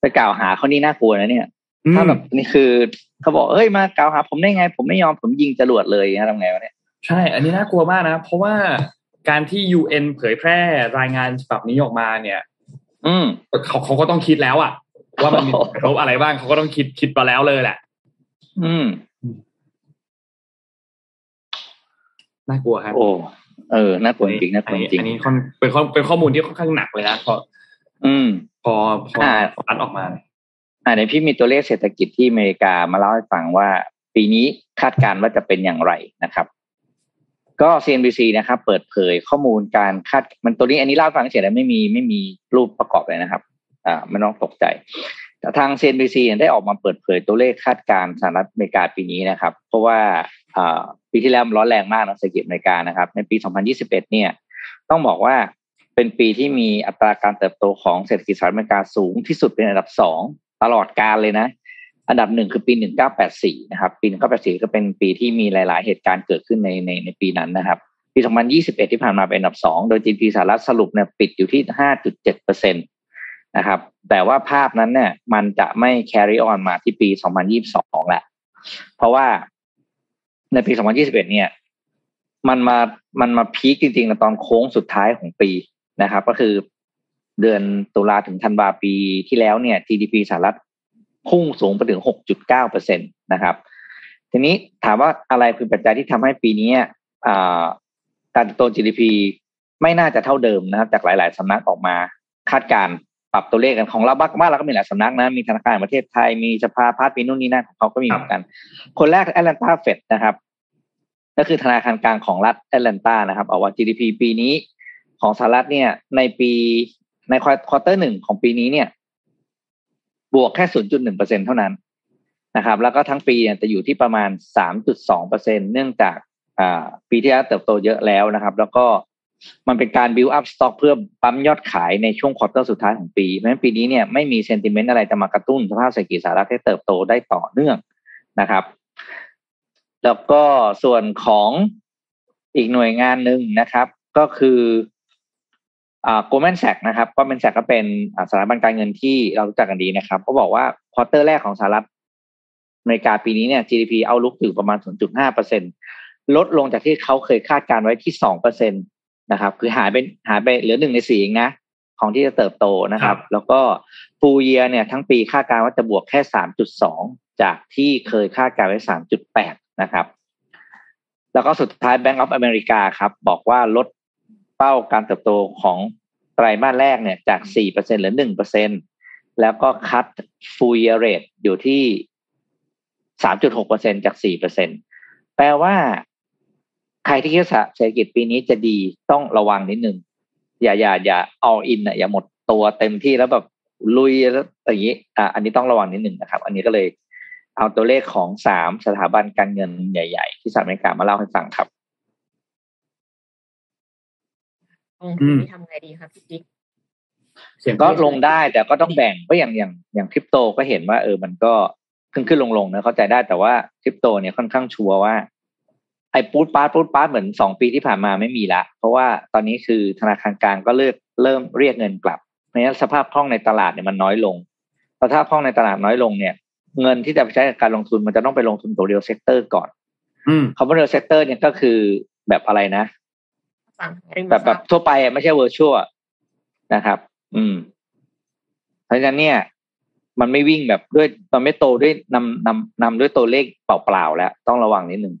S5: ไปกล่าวหาเขานี่น่ากลัวนะเนี่ยถ้าแบบนี่คือเขาบอกเฮ้ยมากล่าวหา ผมได้ไง ผมไม่ยอมผมยิงจรวดเลยนะทำไงวะเนี่ย
S3: ใช่ อันนี้น่ากลัวมากนะเพราะว่าการที่ UN เผยแพร่รายงานฉบับนี้ออกมาเนี่ย
S5: อืม
S3: เขาเขาก็ต้องคิดแล้วอะว่ามันมีกระทบอะไรบ้างเขาก็ต้องคิดคิดมาแล้วเลยแหละ
S5: อืม
S3: น่ากลัวครับ
S5: โอ้ เออน่ากลัวจริงน่ากลัวจริง
S3: อันนี้เป็นข้อเป็นข้อมูลที่ค่อนข้างหนักเลยนะพอ
S5: อืม
S3: พอพออันออกมา
S5: อ่าในพี่มีตัวเลขเศรษฐกิจที่อเมริกามาเล่าให้ฟังว่า ปีนี้คาดการณ์ว่าจะเป็นอย่างไรนะครับก็ CNBC นะครับ เปิดเผยข้อมูลการคาดมันตัวนี้อันนี้เล่าฟังเฉยๆไม่มีไม่มีรูปประกอบเลยนะครับ อ่าไม่ต้องตกใจแต่ ทาง CNBC ได้ออกมาเปิดเผยตัวเลขคาดการณ์สหรัฐอเมริกาปีนี้นะครับ เพราะว่าปีที่แล้วร้อนแรงมากนะเศรษฐกิจอเมริกานะครับ ในปี 2021 เนี่ย ต้องบอกว่าเป็นปีที่มีอัตราการเติบโตของเศรษฐกิจสหรัฐอเมริกาสูงที่สุดเป็นอันดับสองตลอดกาลเลยนะ อันดับหนึ่งคือปี 1984 นะครับ ปี 1984 ก็เป็นปีที่มีหลาย ๆ เหตุการณ์เกิดขึ้นในในในปีนั้นนะครับ ปี 2021 ที่ผ่านมาเป็นอันดับสองโดย GDP สหรัฐสรุปเนี่ยปิดอยู่ที่ 5.7เปอร์เซ็นต์ นะครับ แต่ว่าภาพนั้นเนี่ย มันจะไม่ carry on มาที่ปี 2022แหละ เพราะว่าในปี 2021 เนี่ย มันมา มันมาพีคจริงๆตอนโค้งสุดท้ายของปีนะครับ ก็คือเดือนตุลาถึงธันวาปีที่แล้วเนี่ย GDP สหรัฐพุ่งสูงไปถึง 6.9เปอร์เซ็นะครับ ทีนี้ถามว่าอะไรคือปัจจัยที่ทำให้ปีนี้การโต GDP ไม่น่าจะเท่าเดิมนะครับ จากหลาย ๆสำนักออกมาคาดการ ปรับตัวเลขกันของเราบ้านเราก็มีหลายสำนักนะมีธนาคารประเทศไทยมีสภาพัฒน์มีนู่นนี่นั่นของเขาก็มีเหมือนกัน คนแรกแอตแลนตาเฟดนะครับ ก็คือธนาคารกลางของรัฐแอตแลนตานะครับบอกว่า GDP ปีนี้ของสหรัฐเนี่ย ในปีใน quarter หนึ่งของปีนี้เนี่ย บวกแค่ศูนย์จุดหนึ่งเปอร์เซ็นเท่านั้นนะครับ แล้วก็ทั้งปีเนี่ยจะอยู่ที่ประมาณสามจุดสองเปอร์เซ็นเนื่องจากอ่าปีที่แล้วเติบโตเยอะแล้วนะครับ แล้วก็ มันเป็นการ build up stock เพื่อปั๊มยอดขายในช่วง quarter สุดท้ายของปี เพราะฉะนั้นปีนี้เนี่ยไม่มี sentiment อะไรจะมากระตุ้นสภาพเศรษฐกิจสหรัฐให้เติบโตได้ต่อเนื่องนะครับ แล้วก็ส่วนของอีกหน่วยงานหนึ่งนะครับ ก็คือ Goldman Sachs นะครับ Goldman Sachs ก็เป็นสถาบันการเงินที่เรารู้จักกันดีนะครับเขาบอกว่า quarter แรกของสหรัฐอเมริกาปีนี้เนี่ย GDP outlook ถึงประมาณ 0.5เปอร์เซ็นลดลงจากที่เขาเคยคาดการไว้ที่ 2เปอร์เซ็ นตนะครับ คือหายไปหายไปเหลือหนึ่งในสี่เองนะของที่จะเติบโตนะครับ แล้วก็ฟูเยียเนี่ยทั้งปีคาดการว่าจะบวกแค่3.2จากที่เคยคาดการไว้3.8นะครับ แล้วก็สุดท้าย Bank of America ครับ บอกว่าลดเป้าการเติบโตของไตรมาสแรกเนี่ยจาก4%เหลือ1%แล้วก็คัดฟูเ year rate อยู่ที่3.6%จาก4%แปลว่า ใครที่คิดว่าเศรษฐกิจปีนี้จะดีต้องระวังนิดนึงอย่าอย่าอย่าเอาอินอะอย่าหมดตัวเต็มที่แล้วแบบลุยแล้วอย่างนี้อะอันนี้ต้องระวังนิดนึงนะครับ อันนี้ก็เลยเอาตัวเลขของสามสถาบันการเงินใหญ่ ๆ ที่สหรัฐอเมริกามาเล่าให้ฟังครับ
S4: ลงทุนที่ทำไงดีครับพี่จิ๊ก
S5: เสียงก็ลงได้แต่ก็ต้องแบ่งก็อย่างอย่างอย่างคริปโตก็เห็นว่า เออมันก็ขึ้นขึ้นลงลงนะเข้าใจได้แต่ว่าคริปโตเนี่ยค่อนข้างชัวร์ว่า ไอ้ปรู๊ดปร๊าดปรู๊ดปร๊าดเหมือนสองปีที่ผ่านมาไม่มีละ เพราะว่าตอนนี้คือธนาคารกลางก็เลิกเริ่มเรียกเงินกลับเพราะฉะนั้นสภาพคล่องในตลาดเนี่ยมันน้อยลงพอสภาพคล่องในตลาดน้อยลงเนี่ย เงินที่จะไปใช้กับการลงทุนมันจะต้องไปลงทุนตัว real sector ก่อน
S3: อืม
S5: คำว่า real sector เนี่ยก็คือแบบอะไรนะแบบแบบทั่วไปไม่ใช่ virtual นะครับ อืม เพราะฉะนั้นเนี่ย มันไม่วิ่งแบบด้วยมันไม่โตด้วยนำนำนำด้วยตัวเลขเปล่าๆแล้ว ต้องระวังนิดนึง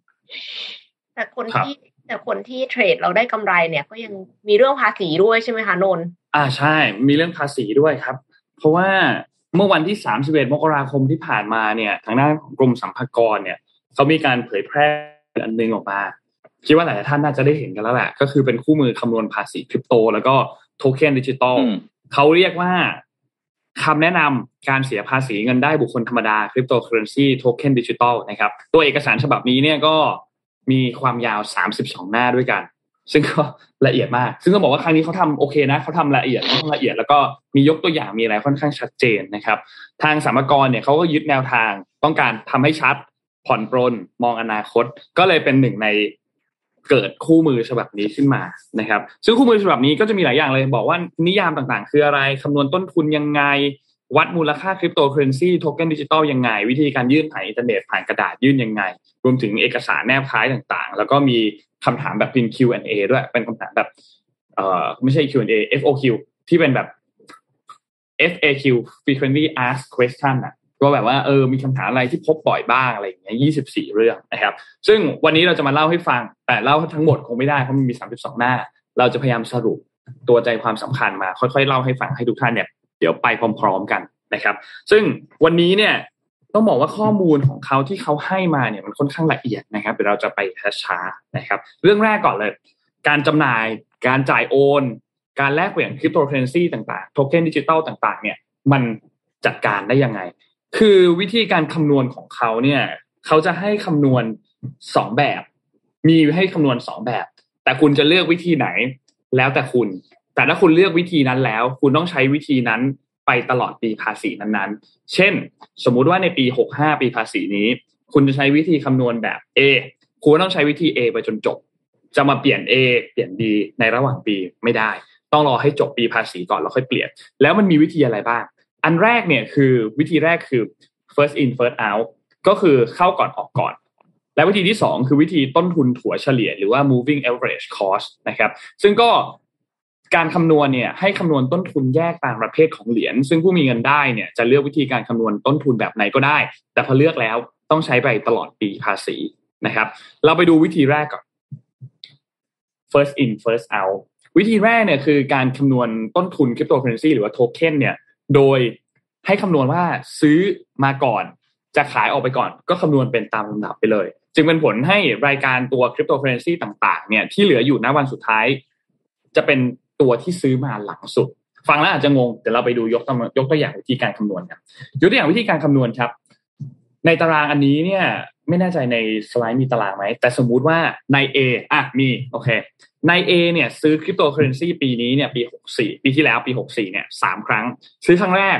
S4: แต่คนที่แต่คนที่เทรดแล้วได้กำไรเนี่ยก็ยังมีเรื่องภาษีด้วยใช่ไหมคะนน
S3: อ่าใช่ มีเรื่องภาษีด้วยครับ เพราะว่าเมื่อวันที่สามสิบเอ็ดมกราคมที่ผ่านมาเนี่ยทางด้านของกรมสรรพากรเนี่ยเขามีการเผยแพร่อันนึงออกมาคิดว่าหลายท่านน่าจะได้เห็นกันแล้วแหละ ก็คือเป็นคู่มือคำนวณภาษีคริปโต แล้วก็โทเค็นดิจิตอลเขาเรียกว่าคำแนะนำการเสียภาษีเงินได้บุคคลธรรมดาคริปโตเคอเรนซีโทเค็นดิจิตอลนะครับ ตัวเอกสารฉบับนี้เนี่ยก็ มีความยาวสามสิบสองหน้าด้วยกัน ซึ่งก็ละเอียดมาก ซึ่งต้องบอกว่าครั้งนี้เขาทำโอเคนะเขาทำละเอียดเขาทำละเอียด แล้วก็มียกตัวอย่างมีอะไรค่อนข้างชัดเจนนะครับ ทางสรรพากรเนี่ยเขาก็ยึดแนวทางต้องการทำให้ชัดผ่อนปรนมองอนาคต ก็เลยเป็นหนึ่งในเกิดคู่มือฉบับนี้ขึ้นมานะครับ ซึ่งคู่มือฉบับนี้ก็จะมีหลายอย่างเลย บอกว่านิยามต่างๆ คืออะไรคำนวณต้นทุนยังไง วัดมูลค่าคริปโตเคอเรนซีโทเค็นดิจิตอลยังไง วิธีการยื่นผ่านอินเทอร์เน็ตผ่านกระดาษยื่นยังไง รวมถึงเอกสารแนบท้ายต่างๆ แล้วก็มีคำถามแบบเป็น Q&A ด้วยเป็นคำถามแบบเอ่อไม่ใช่ Q&A FOQ ที่เป็นแบบ FAQ frequently asked question อะว่าแบบว่าเออมีคำถามอะไรที่พบบ่อยบ้างอะไรอย่างเงี้ยยี่สิบสี่เรื่องนะครับ ซึ่งวันนี้เราจะมาเล่าให้ฟัง แต่เล่าทั้งหมดคงไม่ได้เพราะมันมีสามสิบสองหน้า เราจะพยายามสรุปตัวใจความสำคัญมา ค่อยๆเล่าให้ฟังให้ทุกท่านเนี่ย ดี๋ยวไปพร้อมๆกันนะครับ ซึ่งวันนี้เนี่ยต้องบอกว่าข้อมูลของเขาที่เขาให้มาเนี่ยมันค่อนข้างละเอียดนะครับเดี๋ยวเราจะไปช้าๆนะครับ เรื่องแรกก่อนเลย การจำหน่ายการจ่ายโอน การแลกเปลี่ยนคริปโตเคอเรนซีต่างๆโทเค็นดิจิตอลต่าง ๆ เนี่ยมันจัดการได้ยังไง คือวิธีการคำนวณของเขาเนี่ยเขาจะให้คำนวณสองแบบ มีให้คำนวณสองแบบ แต่คุณจะเลือกวิธีไหน แล้วแต่คุณ แต่ถ้าคุณเลือกวิธีนั้นแล้ว คุณต้องใช้วิธีนั้นไปตลอดปีภาษีนั้นๆ เช่น สมมุติว่าในปีหกห้าปีภาษีนี้ คุณจะใช้วิธีคำนวณแบบ A คุณต้องใช้วิธี A ไปจนจบ จะมาเปลี่ยน A เปลี่ยน B ในระหว่างปีไม่ได้ ต้องรอให้จบปีภาษีก่อนแล้วค่อยเปลี่ยน แล้วมันมีวิธีอะไรบ้าง อันแรกเนี่ยคือวิธีแรกคือ first in first out ก็คือเข้าก่อนออกก่อน และวิธีที่สองคือวิธีต้นทุนถั่วเฉลี่ยหรือว่า moving average cost นะครับ ซึ่งก็ การคำนวณเนี่ยให้คำนวณต้นทุนแยกตามประเภทของเหรียญซึ่งผู้มีเงินได้เนี่ยจะเลือกวิธีการคำนวณต้นทุนแบบไหนก็ได้ แต่พอเลือกแล้วต้องใช้ไปตลอดปีภาษีนะครับ เราไปดูวิธีแรกก่อน first in first out วิธีแรกเนี่ยคือการคำนวณต้นทุนคริปโตเคอเรนซีหรือว่าโทเค็นเนี่ยโดยให้คำนวณว่าซื้อมาก่อน จะขายออกไปก่อน ก็คำนวณเป็นตามลำดับไปเลย จึงเป็นผลให้รายการตัวคริปโตเคอเรนซีต่างๆเนี่ยที่เหลืออยู่ณวันสุดท้าย จะเป็น ตัวที่ซื้อมาหลังสุด ฟังแล้วอาจจะงงแต่เราไปดูยกตัวยกตัวอย่างวิธีการคำนวณครับยกตัวอย่างวิธีการคำนวณครับ ในตารางอันนี้เนี่ย ไม่แน่ใจในสไลด์มีตารางไหมแต่สมมุติว่าใน A อะมีโอเค นาย A เนี่ย ซื้อคริปโตเคอเรนซีปีนี้เนี่ยปีหกสี่ปีที่แล้วปีหกสี่เนี่ยสามครั้ง ซื้อครั้งแรก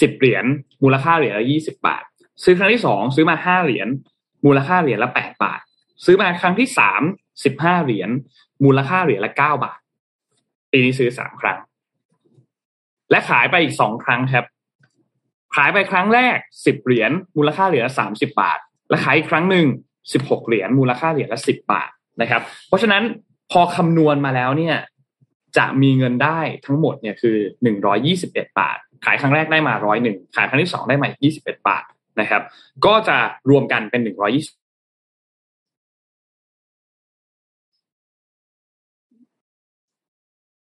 S3: สิบเหรียญมูลค่าเหรียญละยี่สิบาท ซื้อครั้งที่สองซื้อมาห้าเหรียญมูลค่าเหรียญละแปดบาท ซื้อมาครั้งที่สามสิบห้าเหรียญมูลค่าเหรียญละเก้าบาท ปีนี้ซื้อสามครั้ง และขายไปอีกสองครั้งครับ ขายไปครั้งแรกสิบเหรียญมูลค่าเหรียญละสามสิบาท และขายอีกครั้งหนึ่งสิบหกเหรียญมูลค่าเหรียญละสิบบาทนะครับ เพราะฉะนั้นพอคำนวณมาแล้วเนี่ย จะมีเงินได้ทั้งหมดเนี่ยคือหนึ่งร้อยี่สิบเอ็ดบาท ขายครั้งแรกได้มาร้อยหนึ่งขายครั้งที่สองได้มายี่สิบเอ็ดบาทนะครับ ก็จะรวมกันเป็นหนึ่งร้อยี่สิบ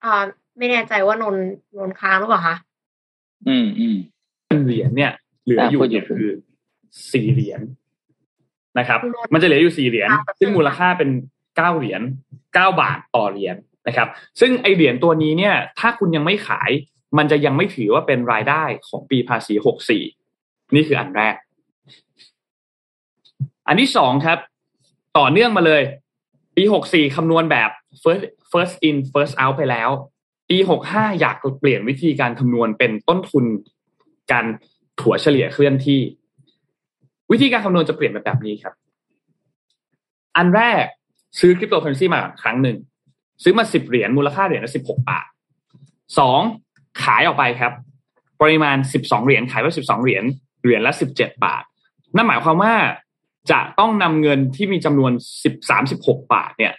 S4: อ่า ไม่แน่ใจว่านนนนค้างหรือเปล่าคะ
S5: อืมอืม
S3: เหรียญเนี่ย เหลืออยู่เนี่ยคือสี่เหรียญนะครับ มันจะเหลืออยู่สี่เหรียญซึ่งมูลค่าเป็นเก้าเหรียญเก้าบาทต่อเหรียญนะครับ ซึ่งไอเหรียญตัวนี้เนี่ย ถ้าคุณยังไม่ขาย มันจะยังไม่ถือว่าเป็นรายได้ของปีภาษีหกสี่นี่คืออันแรก อันที่สองครับ ต่อเนื่องมาเลย ปีหกสี่คำนวณแบบ first first in first out ไปแล้ว ปีหกห้าอยากเปลี่ยนวิธีการคำนวณเป็นต้นทุนการถัวเฉลี่ยเคลื่อนที่ วิธีการคำนวณจะเปลี่ยนแบบนี้ครับ อันแรกซื้อคริปโตเคอเรนซีมาครั้งหนึ่ง ซื้อมาสิบเหรียญมูลค่าเหรียญละสิบหกบาทสองขายออกไปครับ ปริมาณสิบสองเหรียญขายไปสิบสองเหรียญเหรียญละสิบเจ็ดบาท นั่นหมายความว่าจะต้องนำเงินที่มีจำนวนสิบสามสิบหกบาทเนี่ย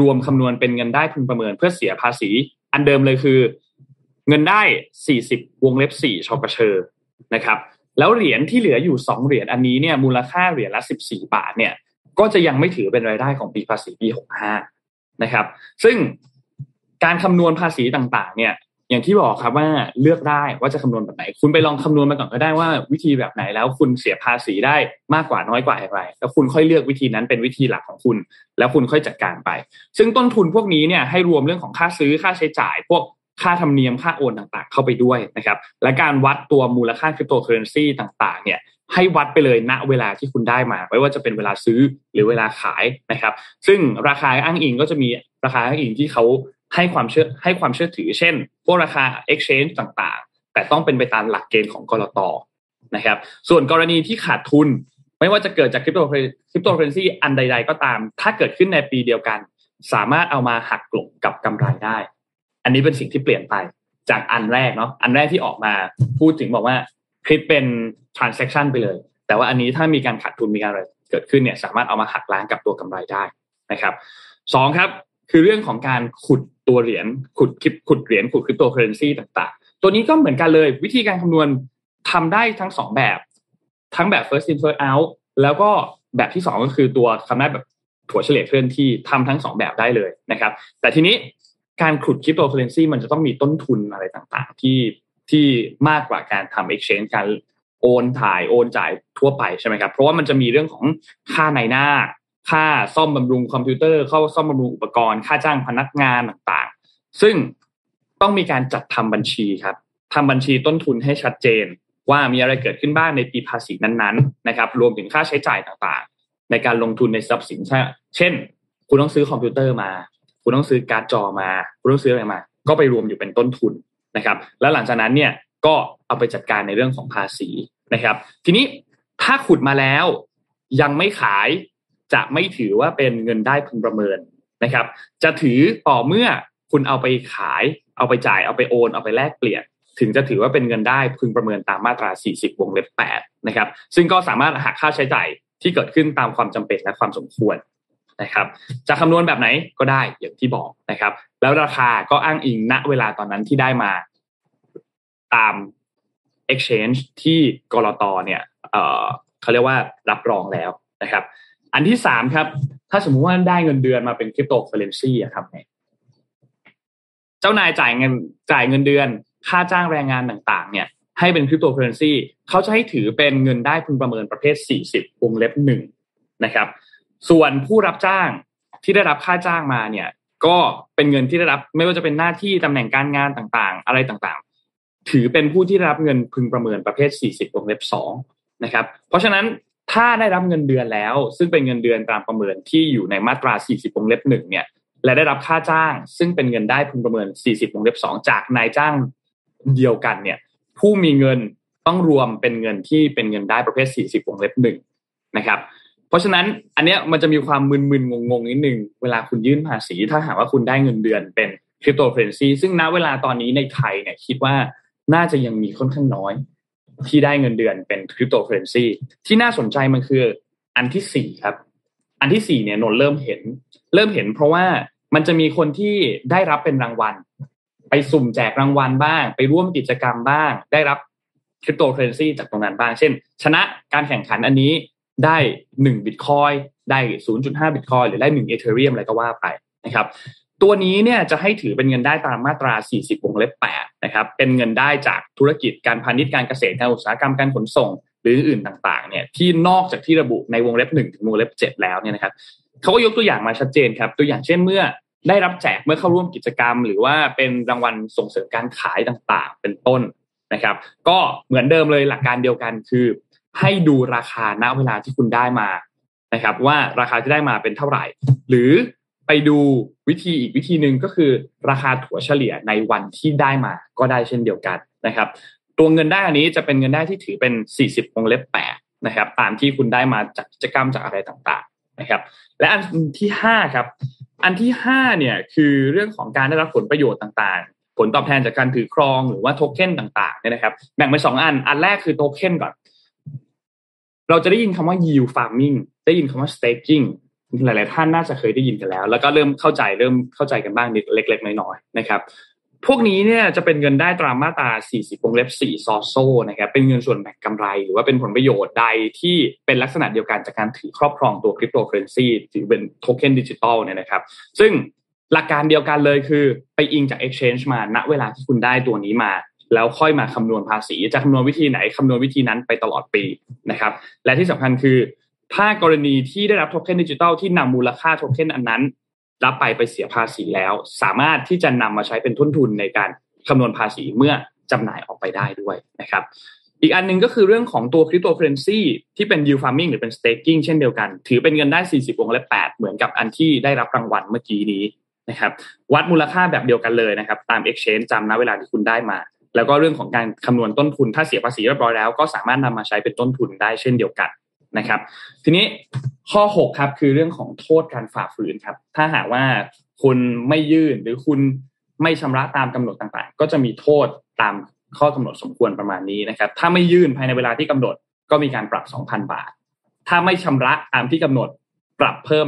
S3: รวมคำนวณเป็นเงินได้พึงประเมินเพื่อเสียภาษี อันเดิมเลยคือ เงินได้สี่สิบวงเล็บสี่ชกเชอนะครับ แล้วเหรียญที่เหลืออยู่สองเหรียญอันนี้เนี่ยมูลค่าเหรียญละสิบสี่บาทเนี่ย ก็จะยังไม่ถือเป็นรายได้ของปีภาษีปีหกห้านะครับ ซึ่งการคำนวณภาษีต่างๆ เนี่ย อย่างที่บอกครับว่าเลือกได้ว่าจะคำนวณแบบไหน คุณไปลองคำนวณมาก่อนก็ได้ว่าวิธีแบบไหนแล้วคุณเสียภาษีได้มากกว่าน้อยกว่าอะไรแล้วคุณค่อยเลือกวิธีนั้นเป็นวิธีหลักของคุณ แล้วคุณค่อยจัดการไป ซึ่งต้นทุนพวกนี้เนี่ยให้รวมเรื่องของค่าซื้อค่าใช้จ่าย พวกค่าธรรมเนียมค่าโอนต่างๆ เข้าไปด้วยนะครับ และการวัดตัวมูลค่าคริปโตเคอเรนซีต่างๆ เนี่ยให้วัดไปเลยณเวลาที่คุณได้มา ไม่ว่าจะเป็นเวลาซื้อหรือเวลาขายนะครับ ซึ่งราคาอ้างอิงก็จะมีราคาอ้างอิงที่เขา ให้ความเชื่อให้ความเชื่อถือ เช่น พวกราคา exchange ต่างๆ แต่ต้องเป็นไปตามหลักเกณฑ์ของก.ล.ต.นะครับ ส่วนกรณีที่ขาดทุน ไม่ว่าจะเกิดจากคริปโตคริปโตเคอเรนซีอันใด ๆ ก็ตาม ถ้าเกิดขึ้นในปีเดียวกัน สามารถเอามาหักกลบกับกำไรได้ อันนี้เป็นสิ่งที่เปลี่ยนไปจากอันแรกเนาะอันแรกที่ออกมาพูดถึงบอกว่าคลิปเป็น transaction ไปเลย แต่ว่าอันนี้ถ้ามีการขาดทุนมีการอะไรเกิดขึ้นเนี่ย สามารถเอามาหักล้างกับตัวกำไรได้นะครับสองครับ คือเรื่องของการขุด ตัวเหรียญขุดคลิปขุดเหรียญขุดคริปโตเคอเรนซีต่างๆ ตัวนี้ก็เหมือนกันเลย วิธีการคำนวณทำได้ทั้งสองแบบ ทั้งแบบ first in first out แล้วก็แบบที่สองก็คือตัวทำได้แบบถั่วเฉลี่ยเคลื่อนที่ทำทั้งสองแบบได้เลยนะครับ แต่ทีนี้การขุดคริปโตเคอเรนซีมันจะต้องมีต้นทุนอะไรต่างๆ ที่ที่มากกว่าการทำ exchange การโอนถ่ายโอนจ่ายทั่วไปใช่ไหมครับ เพราะว่ามันจะมีเรื่องของค่าในหน้า ค่าซ่อมบำรุงคอมพิวเตอร์เข้าซ่อมบำรุงอุปกรณ์ ค่าจ้างพนักงานต่างๆ ซึ่งต้องมีการจัดทำบัญชีครับทำบัญชีต้นทุนให้ชัดเจน ว่ามีอะไรเกิดขึ้นบ้างในปีภาษีนั้นๆนะครับ รวมถึงค่าใช้จ่ายต่างๆ ในการลงทุนในทรัพย์สินเช่น คุณต้องซื้อคอมพิวเตอร์มา คุณต้องซื้อการ์ดจอมา คุณต้องซื้ออะไรมา ก็ไปรวมอยู่เป็นต้นทุนนะครับ แล้วหลังจากนั้นเนี่ยก็เอาไปจัดการในเรื่องของภาษีนะครับ ทีนี้ถ้าขุดมาแล้วยังไม่ขาย จะไม่ถือว่าเป็นเงินได้พึงประเมินนะครับ จะถือต่อเมื่อคุณเอาไปขาย เอาไปจ่าย เอาไปโอน เอาไปแลกเปลี่ยน ถึงจะถือว่าเป็นเงินได้พึงประเมินตามมาตรา 40 วงเล็บ 8 นะครับ ซึ่งก็สามารถหักค่าใช้จ่ายที่เกิดขึ้นตามความจำเป็นและความสมควรนะครับ จะคำนวณแบบไหนก็ได้อย่างที่บอกนะครับ แล้วราคาก็อ้างอิงณเวลาตอนนั้นที่ได้มาตาม exchange ที่กรอตเนี่ยเเขาเรียกว่ารับรองแล้วนะครับ อันที่สามครับ ถ้าสมมุติว่าได้เงินเดือนมาเป็นคริปโตเคอเรนซีอะครับเจ้านายจ่ายเงินจ่ายเงินเดือน ค่าจ้างแรงงานต่าง ๆ เนี่ย ให้เป็นคริปโตเคอเรนซีเขาจะให้ถือเป็นเงินได้พึงประเมินประเภท 40วงเล็บหนึ่งนะครับ ส่วนผู้รับจ้างที่ได้รับค่าจ้างมาเนี่ย ก็เป็นเงินที่ได้รับ ไม่ว่าจะเป็นหน้าที่ตำแหน่งการงานต่างๆ อะไรต่างๆ ถือเป็นผู้ที่รับเงินพึงประเมินประเภท 40วงเล็บ2นะครับ เพราะฉะนั้น ถ้าได้รับเงินเดือนแล้ว ซึ่งเป็นเงินเดือนตามประเมินที่อยู่ในมาตรา 40วงเล็บ1เนี่ย และได้รับค่าจ้าง ซึ่งเป็นเงินได้พึงประเมิน 40วงเล็บ2จากนายจ้างเดียวกันเนี่ย ผู้มีเงินต้องรวมเป็นเงินที่เป็นเงินได้ประเภท 40วงเล็บ1นะครับ เพราะฉะนั้นอันเนี้ยมันจะมีความมึนๆงงๆนิดนึงเวลาคุณยื่นภาษีถ้าหากว่าคุณได้เงินเดือนเป็นคริปโตเคอเรนซีซึ่งณเวลาตอนนี้ในไทยเนี่ยคิดว่าน่าจะยังมีค่อนข้างน้อย ที่ได้เงินเดือนเป็นคริปโตเคอเรนซีที่น่าสนใจมันคืออันที่สี่ครับ อันที่สี่เนี่ยนนเริ่มเห็น เริ่มเห็น เพราะว่ามันจะมีคนที่ได้รับเป็นรางวัล ไปสุ่มแจกรางวัลบ้าง ไปร่วมกิจกรรมบ้าง ได้รับคริปโตเคอเรนซีจากตรงนั้นบ้าง เช่น ชนะการแข่งขันอันนี้ได้หนึ่งบิตคอยได้ศูนย์จุดห้าบิตคอยหรือได้หนึ่ง Ethereum อะไรก็ว่าไปนะครับ ตัวนี้เนี่ยจะให้ถือเป็นเงินได้ตามมาตรา 40 วงเล็บ 8 นะครับ เป็นเงินได้จากธุรกิจการพาณิชย์การเกษตรการอุตสาหกรรมการขนส่ง หรืออื่นต่างๆ เนี่ยที่นอกจากที่ระบุในวงเล็บ 1 ถึงวงเล็บ 7 แล้วเนี่ยนะครับเขาก็ยกตัวอย่างมาชัดเจนครับ ตัวอย่างเช่นเมื่อได้รับแจกเมื่อเข้าร่วมกิจกรรม หรือว่าเป็นรางวัลส่งเสริมการขายต่างๆ เป็นต้นนะครับ ก็เหมือนเดิมเลยหลักการเดียวกันคือ ให้ดูราคาณเวลาที่คุณได้มานะครับ ว่าราคาที่ได้มาเป็นเท่าไหร่ หรือ ไปดูวิธีอีกวิธีหนึ่งก็คือ ราคาถั่วเฉลี่ยในวันที่ได้มาก็ได้เช่นเดียวกันนะครับ ตัวเงินได้อันนี้จะเป็นเงินได้ที่ถือเป็น 40วงเล็บ8นะครับ ตามที่คุณได้มาจากกิจกรรมจากอะไรต่างๆนะครับ และอันที่5ครับ อันที่5เนี่ยคือเรื่องของการได้รับผลประโยชน์ต่างๆ ผลตอบแทนจากการถือครองหรือว่าโทเค็นต่างๆเนี่ยนะครับ แบ่งเป็นสองอัน อันแรกคือโทเค็นก่อน เราจะได้ยินคำว่า yield farming ได้ยินคำว่า staking หลาย ๆ ท่านน่าจะเคยได้ยินกันแล้ว แล้วก็เริ่มเข้าใจเริ่มเข้าใจกันบ้างนิดเล็ก ๆ น้อย ๆ นะครับพวกนี้เนี่ยจะเป็นเงินได้ตามมาตรา 40วงเล็บ 4 ซ.โซ่นะครับ เป็นเงินส่วนแบ่งกำไร หรือว่าเป็นผลประโยชน์ใดที่เป็นลักษณะเดียวกันจากการถือครอบครองตัวคริปโตเคอเรนซีถือเป็นโทเค็นดิจิตอลเนี่ยนะครับ ซึ่งหลักการเดียวกันเลยคือไปอิงจาก Exchange มาณเวลาที่คุณได้ตัวนี้มา แล้วค่อยมาคำนวณภาษี จะคำนวณวิธีไหนคำนวณวิธีนั้นไปตลอดปีนะครับ และที่สำคัญคือ ถ้ากรณีที่ได้รับโทเค็นดิจิตอลที่นำมูลค่าโทเค็นอันนั้น รับไปไปเสียภาษีแล้ว สามารถที่จะนำมาใช้เป็นทุนทุนในการคำนวณภาษีเมื่อจำหน่ายออกไปได้ด้วยนะครับ อีกอันนึงก็คือเรื่องของตัวคริปโตเคอร์เรนซีที่เป็น yield farming หรือเป็น staking เช่นเดียวกัน ถือเป็นเงินได้ 40วงเล็บ8เหมือนกับอันที่ได้รับรางวัลเมื่อกี้นี้นะครับวัดมูลค่าแบบเดียวกันเลยนะครับ ตาม exchange จำนะเวลาที่คุณได้มา แล้วก็เรื่องของการคำนวณต้นทุน ถ้าเสียภาษีเรียบร้อยแล้วก็สามารถนำมาใช้เป็นต้นทุนได้เช่นเดียวกัน นะครับ ทีนี้ข้อ 6 ครับ คือเรื่องของโทษการฝ่าฝืนครับ ถ้าหากว่าคุณไม่ยื่นหรือคุณไม่ชำระตามกำหนดต่างๆ ก็จะมีโทษตามข้อกำหนดสมควรประมาณนี้นะครับ ถ้าไม่ยื่นภายในเวลาที่กำหนดก็มีการปรับ 2,000 บาท ถ้าไม่ชำระตามที่กำหนดปรับเพิ่ม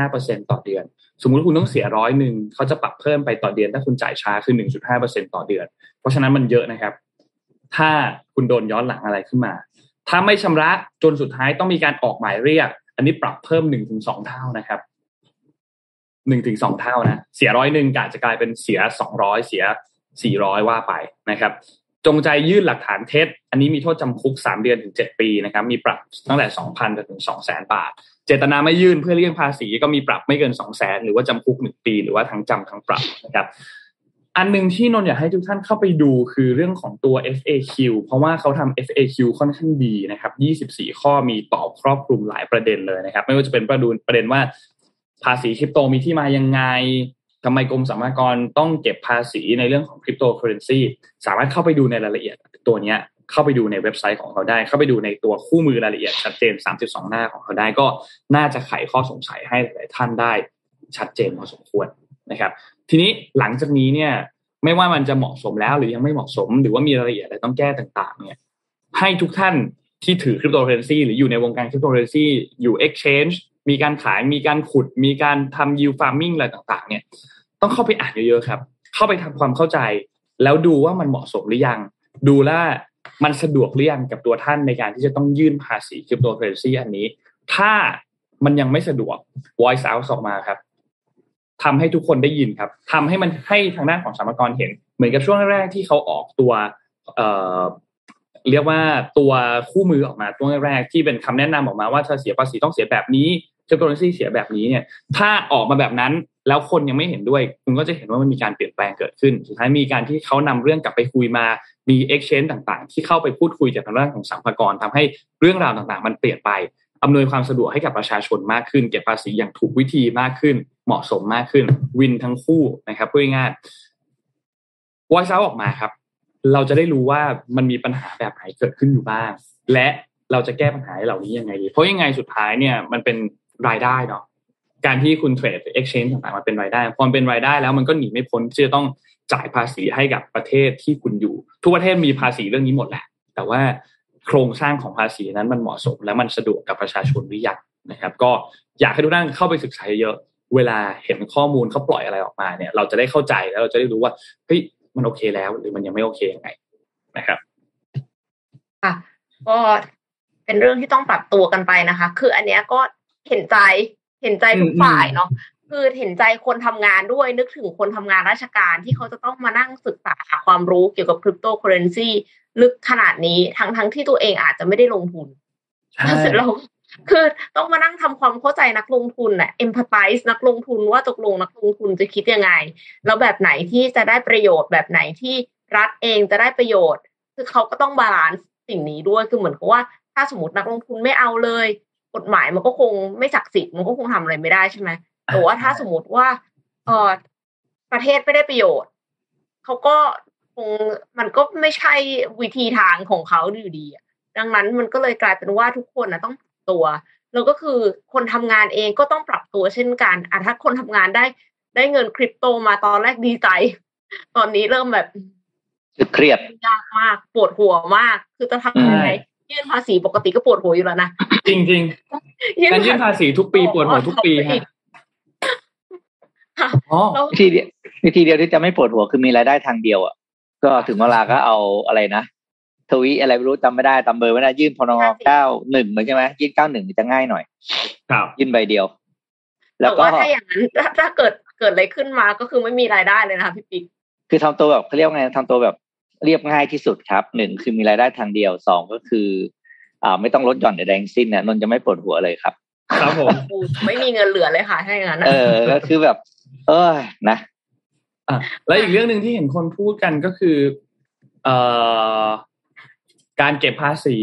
S3: 1.5%ต่อเดือน สมมุติคุณต้องเสียร้อยหนึ่งเขาจะปรับเพิ่มไปต่อเดือน ถ้าคุณจ่ายช้าคือ 1.5%ต่อเดือน เพราะฉะนั้นมันเยอะนะครับ ถ้าคุณโดนย้อนหลังอะไรขึ้นมา ถ้าไม่ชำระจนสุดท้ายต้องมีการออกหมายเรียก อันนี้ปรับเพิ่ม1-2เท่านะครับหนึ่งถึงสองเท่านะ เสียร้อยหนึ่งกาจะกลายเป็นเสียสองร้อยเสียสี่ร้อยว่าไปนะครับ จงใจยื่นหลักฐานเท็จ อันนี้มีโทษจำคุกสามเดือนถึงเจ็ดปีนะครับ มีปรับตั้งแต่สองพันถึงสองแสนบาท เจตนาไม่ยื่นเพื่อเลี่ยงภาษีก็มีปรับไม่เกินสองแสนหรือว่าจำคุกหนึ่งปี หรือว่าทั้งจำทั้งปรับนะครับ อันหนึ่งที่นนอยากให้ทุกท่านเข้าไปดูคือเรื่องของตัว FAQ เพราะว่าเขาทำ FAQ ค่อนข้างดีนะครับ 24 ข้อมีตอบครอบคลุมหลายประเด็นเลยนะครับ ไม่ว่าจะเป็นประเด็นประเด็นว่า ภาษีคริปโตมีที่มายังไงทำไมกรมสรรพากรต้องเก็บภาษีในเรื่องของคริปโตเคอเรนซีสามารถเข้าไปดูในรายละเอียดตัวนี้เข้าไปดูในเว็บไซต์ของเขาได้ เข้าไปดูในตัวคู่มือรายละเอียดชัดเจน 32 หน้าของเขาได้ก็น่าจะไขข้อสงสัยให้หลายท่านได้ชัดเจนพอสมควร นะครับ ทีนี้หลังจากนี้เนี่ยไม่ว่ามันจะเหมาะสมแล้ว หรือยังไม่เหมาะสม หรือว่ามีรายละเอียดอะไรต้องแก้ต่างๆ เนี่ย ให้ทุกท่านที่ถือคริปโตเคอเรนซีหรืออยู่ในวงการคริปโตเคอเรนซีอยู่ exchange มีการขายมีการขุด มีการทำ yield farming อะไรต่างๆ เนี่ย ต้องเข้าไปอ่านเยอะๆครับ เข้าไปทำความเข้าใจ แล้วดูว่ามันเหมาะสมหรือยัง ดูแล้วมันสะดวกหรือยังกับตัวท่านในการที่จะต้องยื่นภาษีคริปโตเคอเรนซีอันนี้ ถ้ามันยังไม่สะดวก voice out ออกมาครับ ทำให้ทุกคนได้ยินครับทำให้มันให้ทางด้านของสรรพากรเห็น เหมือนกับช่วงแรกที่เขาออกตัวเรียกว่าตัวคู่มือออกมาตัวแรกที่เป็นคำแนะนำออกมาว่าถ้าเสียภาษีต้องเสียแบบนี้คริปโตเคอเรนซีเสียแบบนี้เนี่ย ถ้าออกมาแบบนั้นแล้วคนยังไม่เห็นด้วย คุณก็จะเห็นว่ามันมีการเปลี่ยนแปลงเกิดขึ้น สุดท้ายมีการที่เขานำเรื่องกลับไปคุยมามี exchange ต่างๆ ที่เข้าไปพูดคุยจากทางด้านของสัมภากรทำให้เรื่องราวต่างๆ มันเปลี่ยนไปอำนวยความสะดวกให้กับประชาชนมากขึ้น เก็บภาษีอย่างถูกวิธีมากขึ้น เหมาะสมมากขึ้น วินทั้งคู่นะครับพูดง่ายๆวอยซ์ออกมาครับ เราจะได้รู้ว่ามันมีปัญหาแบบไหนเกิดขึ้นอยู่บ้าง และเราจะแก้ปัญหาเหล่านี้ยังไงดี เพราะยังไงสุดท้ายเนี่ยมันเป็นรายได้เนาะการที่คุณเทรดเอ็กชแนนต่างๆมันเป็นรายได้พอเป็นรายได้แล้วมันก็หนีไม่พ้นที่จะต้องจ่ายภาษีให้กับประเทศที่คุณอยู่ ทุกประเทศมีภาษีเรื่องนี้หมดแหละ แต่ว่าโครงสร้างของภาษีนั้นมันเหมาะสม และมันสะดวกกับประชาชนหรือยังนะครับ ก็อยากให้ทุกท่านเข้าไปศึกษาเยอะ เวลาเห็นข้อมูลเขาปล่อยอะไรออกมาเนี่ย เราจะได้เข้าใจแล้วเราจะได้รู้ว่าเฮ้ยมันโอเคแล้ว หรือมันยังไม่โอเคยังไงนะครับ
S4: ค่ะก็เป็นเรื่องที่ต้องปรับตัวกันไปนะคะ คืออันเนี้ยก็เห็นใจเห็นใจทุกฝ่ายเนาะคือเห็นใจคนทำงานด้วยนึกถึงคนทำงานราชการที่เขาจะต้องมานั่งศึกษาความรู้เกี่ยวกับคริปโตเคอเรนซีลึกขนาดนี้ทั้งทั้งที่ตัวเองอาจจะไม่ได้ลงทุนเสร็จแล้ว คือต้องมานั่งทำความเข้าใจนักลงทุนอะเอมพัตไ z นักลงทุนว่าตกลงนักลงทุนจะคิดยังไง แล้วแบบไหนที่จะได้ประโยชน์แบบไหนที่รัฐเองจะได้ประโยชน์ คือเขาก็ต้องบาลานซ์สิ่งนี้ด้วยคือเหมือนกับว่าถ้าสมมตินักลงทุนไม่เอาเลย กฎหมายมันก็คงไม่ศักดิ์สิทธิ์มันก็คงทำอะไรไม่ได้ใช่ไหมแต่ว่าถ้าสมมติว่าเออประเทศไม่ได้ประโยชน์เขาก็คงมันก็ไม่ใช่วิธีทางของเขาอยู่ดีดังนั้นมันก็เลยกลายเป็นว่าทุกคนนะต้อง ตัว แล้วก็คือคนทำงานเองก็ต้องปรับตัวเช่นกันอะถ้าคนทำงานได้ได้เงินคริปโตมาตอนแรกดีใจ ตอนนี้เริ่มแบบ
S5: เครียด
S4: ยากมากปวดหัวมาก คือจะทำยังไงยื่นภาษีปกติก็ปวดหัวอยู่แล้วนะ
S3: จริงจริงการยื่นภาษีทุกปีปวดหัวทุกปีฮะ
S5: วิธีเดียววิธีเดียวที่จะไม่ปวดหัวคือมีรายได้ทางเดียวอะก็ถึงเวลาก็เอาอะไรนะ ทวีอะไรไม่รู้จำไม่ได้ตามเบอร์ไม่ได้ยื่นพนงเก้าหนึ่งเหมือนใช่ไหมยื่นเก้าหนึ่งจะง่ายหน่อย
S3: ครับ
S5: ยื่นใบเดียว
S4: แล้วก็ถ้าอย่างนั้นถ้าเกิดเกิดอะไรขึ้นมาก็คือไม่มีรายได้เลยนะคะพี่ปิ๊ก
S5: คือทำตัวแบบเขาเรียกไงทำตัวแบบเรียบง่ายที่สุดครับหนึ่งคือมีรายได้ทางเดียวสองก็คืออ่าไม่ต้องลดหย่อนใดๆสิ้นเนี่ยนนจะไม่ปวดหัวเลยครับ
S3: ครับผม
S4: ไม่มีเงินเหลือเลยค่ะถ้าอย่างนั้น
S5: เออก็คือแบบ เออนะ
S3: อะแล้วอีกเรื่องหนึ่งที่เห็นคนพูดกันก็คือ เอ่อ การเก็บภาษี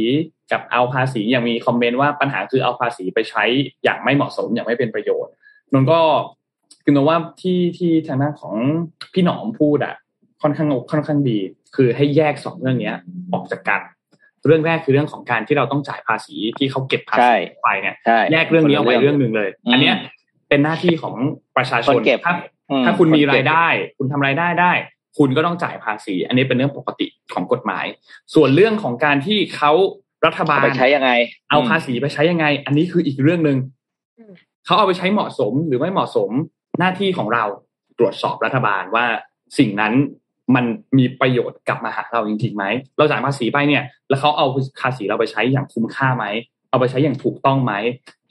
S3: กับเอาภาษีอย่างมีคอมเมนต์ว่าปัญหาคือเอาภาษีไปใช้อย่างไม่เหมาะสมอย่างไม่เป็นประโยชน์นนก็คือว่าที่ที่ทางด้านของพี่หนอมพูดอะค่อนข้างค่อนข้างดี คือให้แยกสองเรื่องนี้ออกจากกัน เรื่องแรกคือเรื่องของการที่เราต้องจ่ายภาษีที่เขาเก็บภาษีไปเนี่ยแยกเรื่องนี้ออกไปเรื่องหนึ่งเลย อันเนี้ยเป็นหน้าที่ของประชาชนถ้าถ้าคุณมีรายได้ คุณทำรายได้ได้ คุณก็ต้องจ่ายภาษี อันนี้เป็นเรื่องปกติ ของกฎหมาย ส่วนเรื่องของการที่เขารัฐบาล
S5: ไปใช้ยังไง
S3: เอาภาษีไปใช้ยังไง อันนี้คืออีกเรื่องหนึ่งเขาเอาไปใช้เหมาะสมหรือไม่เหมาะสมหน้าที่ของเราตรวจสอบรัฐบาลว่าสิ่งนั้นมันมีประโยชน์กลับมาหาเราจริงๆไหม เราจ่ายภาษีไปเนี่ย แล้วเขาเอาภาษีเราไปใช้อย่างคุ้มค่าไหม เอาไปใช้อย่างถูกต้องไหม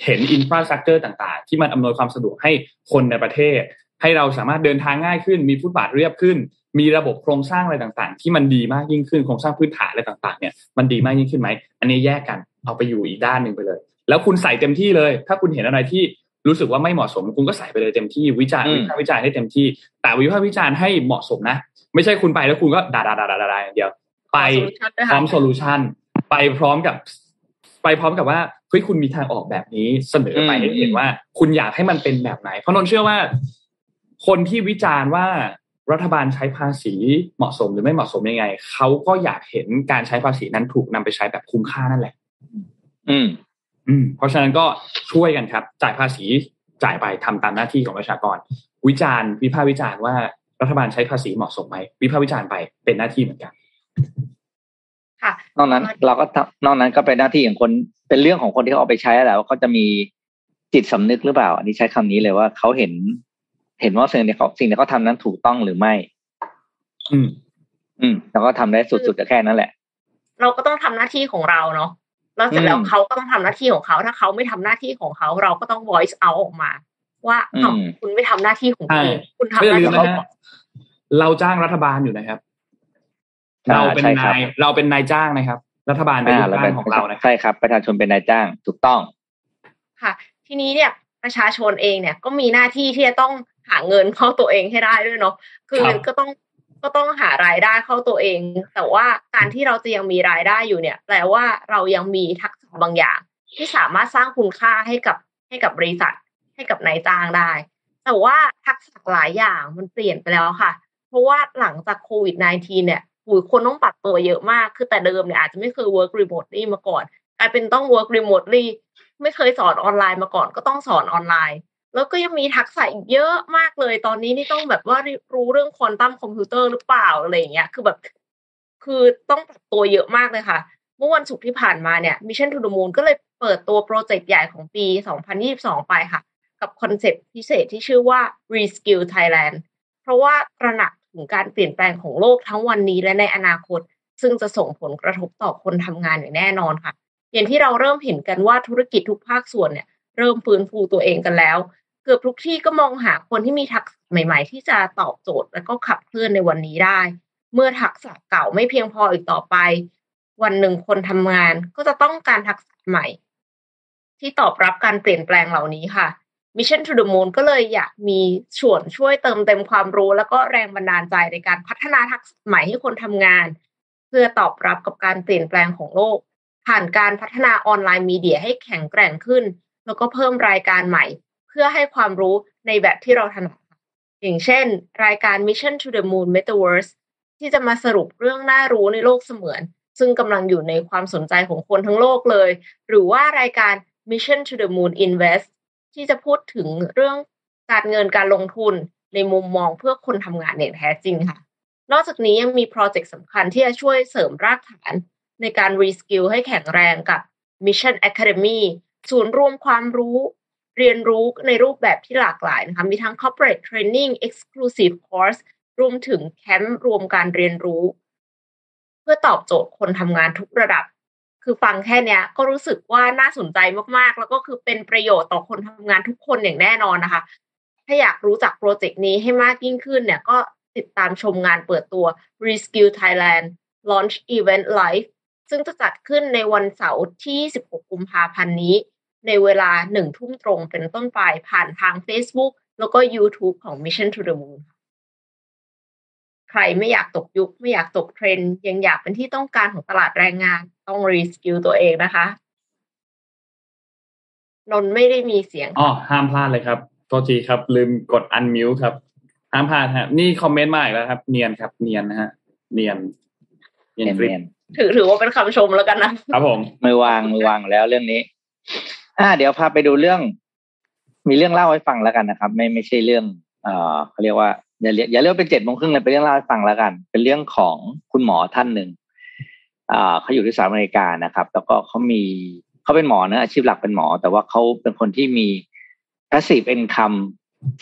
S3: เห็นอินฟราสตรักเจอร์ต่างๆ ที่มันอำนวยความสะดวกให้คนในประเทศ ให้เราสามารถเดินทางง่ายขึ้น มีฟุตบาทเรียบขึ้น มีระบบโครงสร้างอะไรต่างๆ ที่มันดีมากยิ่งขึ้นโครงสร้างพื้นฐานอะไรต่างๆเนี่ยมันดีมากยิ่งขึ้นไหมอันนี้แยกกันเอาไปอยู่อีกด้านหนึ่งไปเลย แล้วคุณใส่เต็มที่เลย ถ้าคุณเห็นอะไรที่รู้สึกว่าไม่เหมาะสมคุณก็ใส่ไปเลยเต็มที่วิจารณ์วิพากษ์วิจารณ์ให้เต็มที่ แต่วิพากษ์วิจารณ์ให้เหมาะสมนะ ไม่ใช่คุณไปแล้วคุณก็ด่าด่าด่าด่าด่าอย่างเดียว ไปพร้อม solution ไปพร้อมกับ ไปพร้อมกับว่าเฮ้ยคุณมีทางออกแบบนี้เสนอไปให้เห็นว่า คุณอยากให้มันเป็นแบบไหน เพราะนนเชื่อว่า คนที่วิจารณ์ว่า รัฐบาลใช้ภาษีเหมาะสมหรือไม่เหมาะสมยังไงเขาก็อยากเห็นการใช้ภาษีนั้นถูกนำไปใช้แบบคุ้มค่านั่นแหละ
S5: อืม
S3: อืม เพราะฉะนั้นก็ช่วยกันครับ จ่ายภาษีจ่ายไปทำตามหน้าที่ของประชากร วิจารณ์ วิพากษ์วิจารณ์ว่ารัฐบาลใช้ภาษีเหมาะสมไหมวิพากษ์วิจารณ์ไปเป็นหน้าที่เหมือนกัน
S4: ค่ะ
S5: นอกนั้นเราก็นอกนั้นก็เป็นหน้าที่ของคนเป็นเรื่องของคนที่เขาเอาไปใช้แล้วเขาจะมีจิตสำนึกหรือเปล่า อันนี้ใช้คำนี้เลยว่าเขาเห็น เห็นว่าสิ่งที่เขาสิ่งที่เขาทานั้นถูกต้องหรือไม่
S3: อืม
S5: อืม แล้วก็ทำได้สุดๆก็แค่นั้นแหละ
S4: เราก็ต้องทำหน้าที่ของเราเนาะแล้วเสร็จแล้วเขาก็ต้องทำหน้าที่ของเขา ถ้าเขาไม่ทำหน้าที่ของเขา เราก็ต้อง voice out ออกมา ว่าคุณไม่ทำหน้าที่ของคุณคุณทำหน้าที่ของ
S3: เราจ้างรัฐบาลอยู่นะครับ เราเป็นนายเราเป็นนายจ้างนะครับ รัฐบาลเป็นนายจ้างของเรานะ
S5: ใช่ครับ ประชาชนเป็นนายจ้างถูกต้อง
S4: ค่ะ ทีนี้เนี่ยประชาชนเองเนี่ยก็มีหน้าที่ที่จะต้อง หาเงินเข้าตัวเองให้ได้ด้วยเนาะคือก็ต้องก็ต้องหารายได้เข้าตัวเอง แต่ว่าการที่เราจะยังมีรายได้อยู่เนี่ย แปลว่าเรายังมีทักษะบางอย่าง ที่สามารถสร้างคุณค่าให้กับให้กับบริษัท ให้กับนายจ้างได้ แต่ว่าทักษะหลายอย่างมันเปลี่ยนไปแล้วค่ะ เพราะว่าหลังจากโควิด -19 เนี่ยหูคนต้องปรับตัวเยอะมาก คือแต่เดิมเนี่ยอาจจะไม่เคย work remotely มาก่อนกลายเป็นต้อง work remotely ไม่เคยสอนออนไลน์มาก่อนก็ต้องสอนออนไลน์ แล้วก็ยังมีทักษะอีกเยอะมากเลย ตอนนี้นี่ต้องแบบว่ารู้เรื่องควอนตัมคอมพิวเตอร์หรือเปล่าอะไรอย่างเงี้ย คือแบบ คือต้องปรับตัวเยอะมากเลยค่ะ เมื่อวันศุกร์ที่ผ่านมาเนี่ย Mission to the Moon ก็เลยเปิดตัว project ใหญ่ของปี 2022 ไปค่ะ กับ concept พิเศษที่ชื่อว่า Reskill Thailand เพราะว่าตระหนักถึงการเปลี่ยนแปลงของโลกทั้งวันนี้และในอนาคต ซึ่งจะส่งผลกระทบต่อคนทำงานอย่างแน่นอนค่ะ อย่างที่เราเริ่มเห็นกันว่าธุรกิจทุกภาคส่วนเนี่ย เริ่มฟื้นฟูตัวเองกันแล้ว เกือบทุกที่ก็มองหาคนที่มีทักษะใหม่ ๆ ที่จะตอบโจทย์และก็ขับเคลื่อนในวันนี้ได้ เมื่อทักษะเก่าไม่เพียงพออีกต่อไป วันหนึ่งคนทำงานก็จะต้องการทักษะใหม่ ที่ตอบรับการเปลี่ยนแปลงเหล่านี้ค่ะ Mission to the Moon ก็เลยอยากมีส่วนช่วยเติมเต็มความรู้ แล้วก็แรงบันดาลใจในการพัฒนาทักษะใหม่ให้คนทำงาน เพื่อตอบรับกับการเปลี่ยนแปลงของโลก ผ่านการพัฒนาออนไลน์มีเดียให้แข็งแกร่งขึ้น แล้วก็เพิ่มรายการใหม่ เพื่อให้ความรู้ในแบบที่เราถนัดอย่างเช่น รายการ Mission to the Moon Metaverse ที่จะมาสรุปเรื่องน่ารู้ในโลกเสมือน ซึ่งกำลังอยู่ในความสนใจของคนทั้งโลกเลย หรือว่ารายการ Mission to the Moon Invest ที่จะพูดถึงเรื่องการเงินการลงทุนในมุมมองเพื่อคนทำงานอย่างแท้จริงค่ะ นอกจากนี้ยังมี project สำคัญที่จะช่วยเสริมรากฐานในการ reskill ให้แข็งแรงกับ Mission Academy ศูนย์รวมความรู้เรียนรู้ในรูปแบบที่หลากหลายนะคะ มีทั้ง corporate training exclusive course รวมถึงแคมป์รวมการเรียนรู้ เพื่อตอบโจทย์คนทำงานทุกระดับ คือฟังแค่นี้ก็รู้สึกว่าน่าสนใจมากๆ แล้วก็คือเป็นประโยชน์ต่อคนทำงานทุกคนอย่างแน่นอนนะคะ ถ้าอยากรู้จัก project นี้ให้มากยิ่งขึ้นเนี่ยก็ติดตามชมงานเปิดตัว Reskill Thailand Launch Event Live ซึ่งจะจัดขึ้นในวันเสาร์ที่ 16 กุมภาพันธ์นี้ ในเวลาหนึ่งทุ่มตรงเป็นต้นไปผ่านทาง Facebook แล้วก็ YouTube ของ Mission to the Moon ใครไม่อยากตกยุค ไม่อยากตกเทรนด์ยังอยากเป็นที่ต้องการของตลาดแรงงาน ต้อง reskill ตัวเองนะคะ นนไม่ได้มีเสียง
S3: อ๋อห้ามพลาดเลยครับโทษทีครับ ลืมกด unmute ครับห้ามพลาดฮะ นี่ comment มาอีกแล้วครับ เนียนครับ เนียนนะฮะ เนียน
S5: เนียนเนียน
S4: ถือถือว่าเป็นคำชมแล้วกันนะ
S3: ครับผม
S5: ไม่วางไม่วางแล้วเรื่องนี้ อ่า เดี๋ยวพาไปดูเรื่อง มีเรื่องเล่าให้ฟังแล้วกันนะครับ ไม่ไม่ใช่เรื่อง เอ่อเขาเรียกว่าอย่าเรียกอย่าเรียกเป็นเจ็ดโมงครึ่งเลยเป็นเรื่องเล่าให้ฟังแล้วกัน เป็นเรื่องของคุณหมอท่านหนึ่งอ่าเขาอยู่ที่สหรัฐอเมริกานะครับ แล้วก็เขามีเขาเป็นหมอนะอาชีพหลักเป็นหมอ แต่ว่าเขาเป็นคนที่มี passive income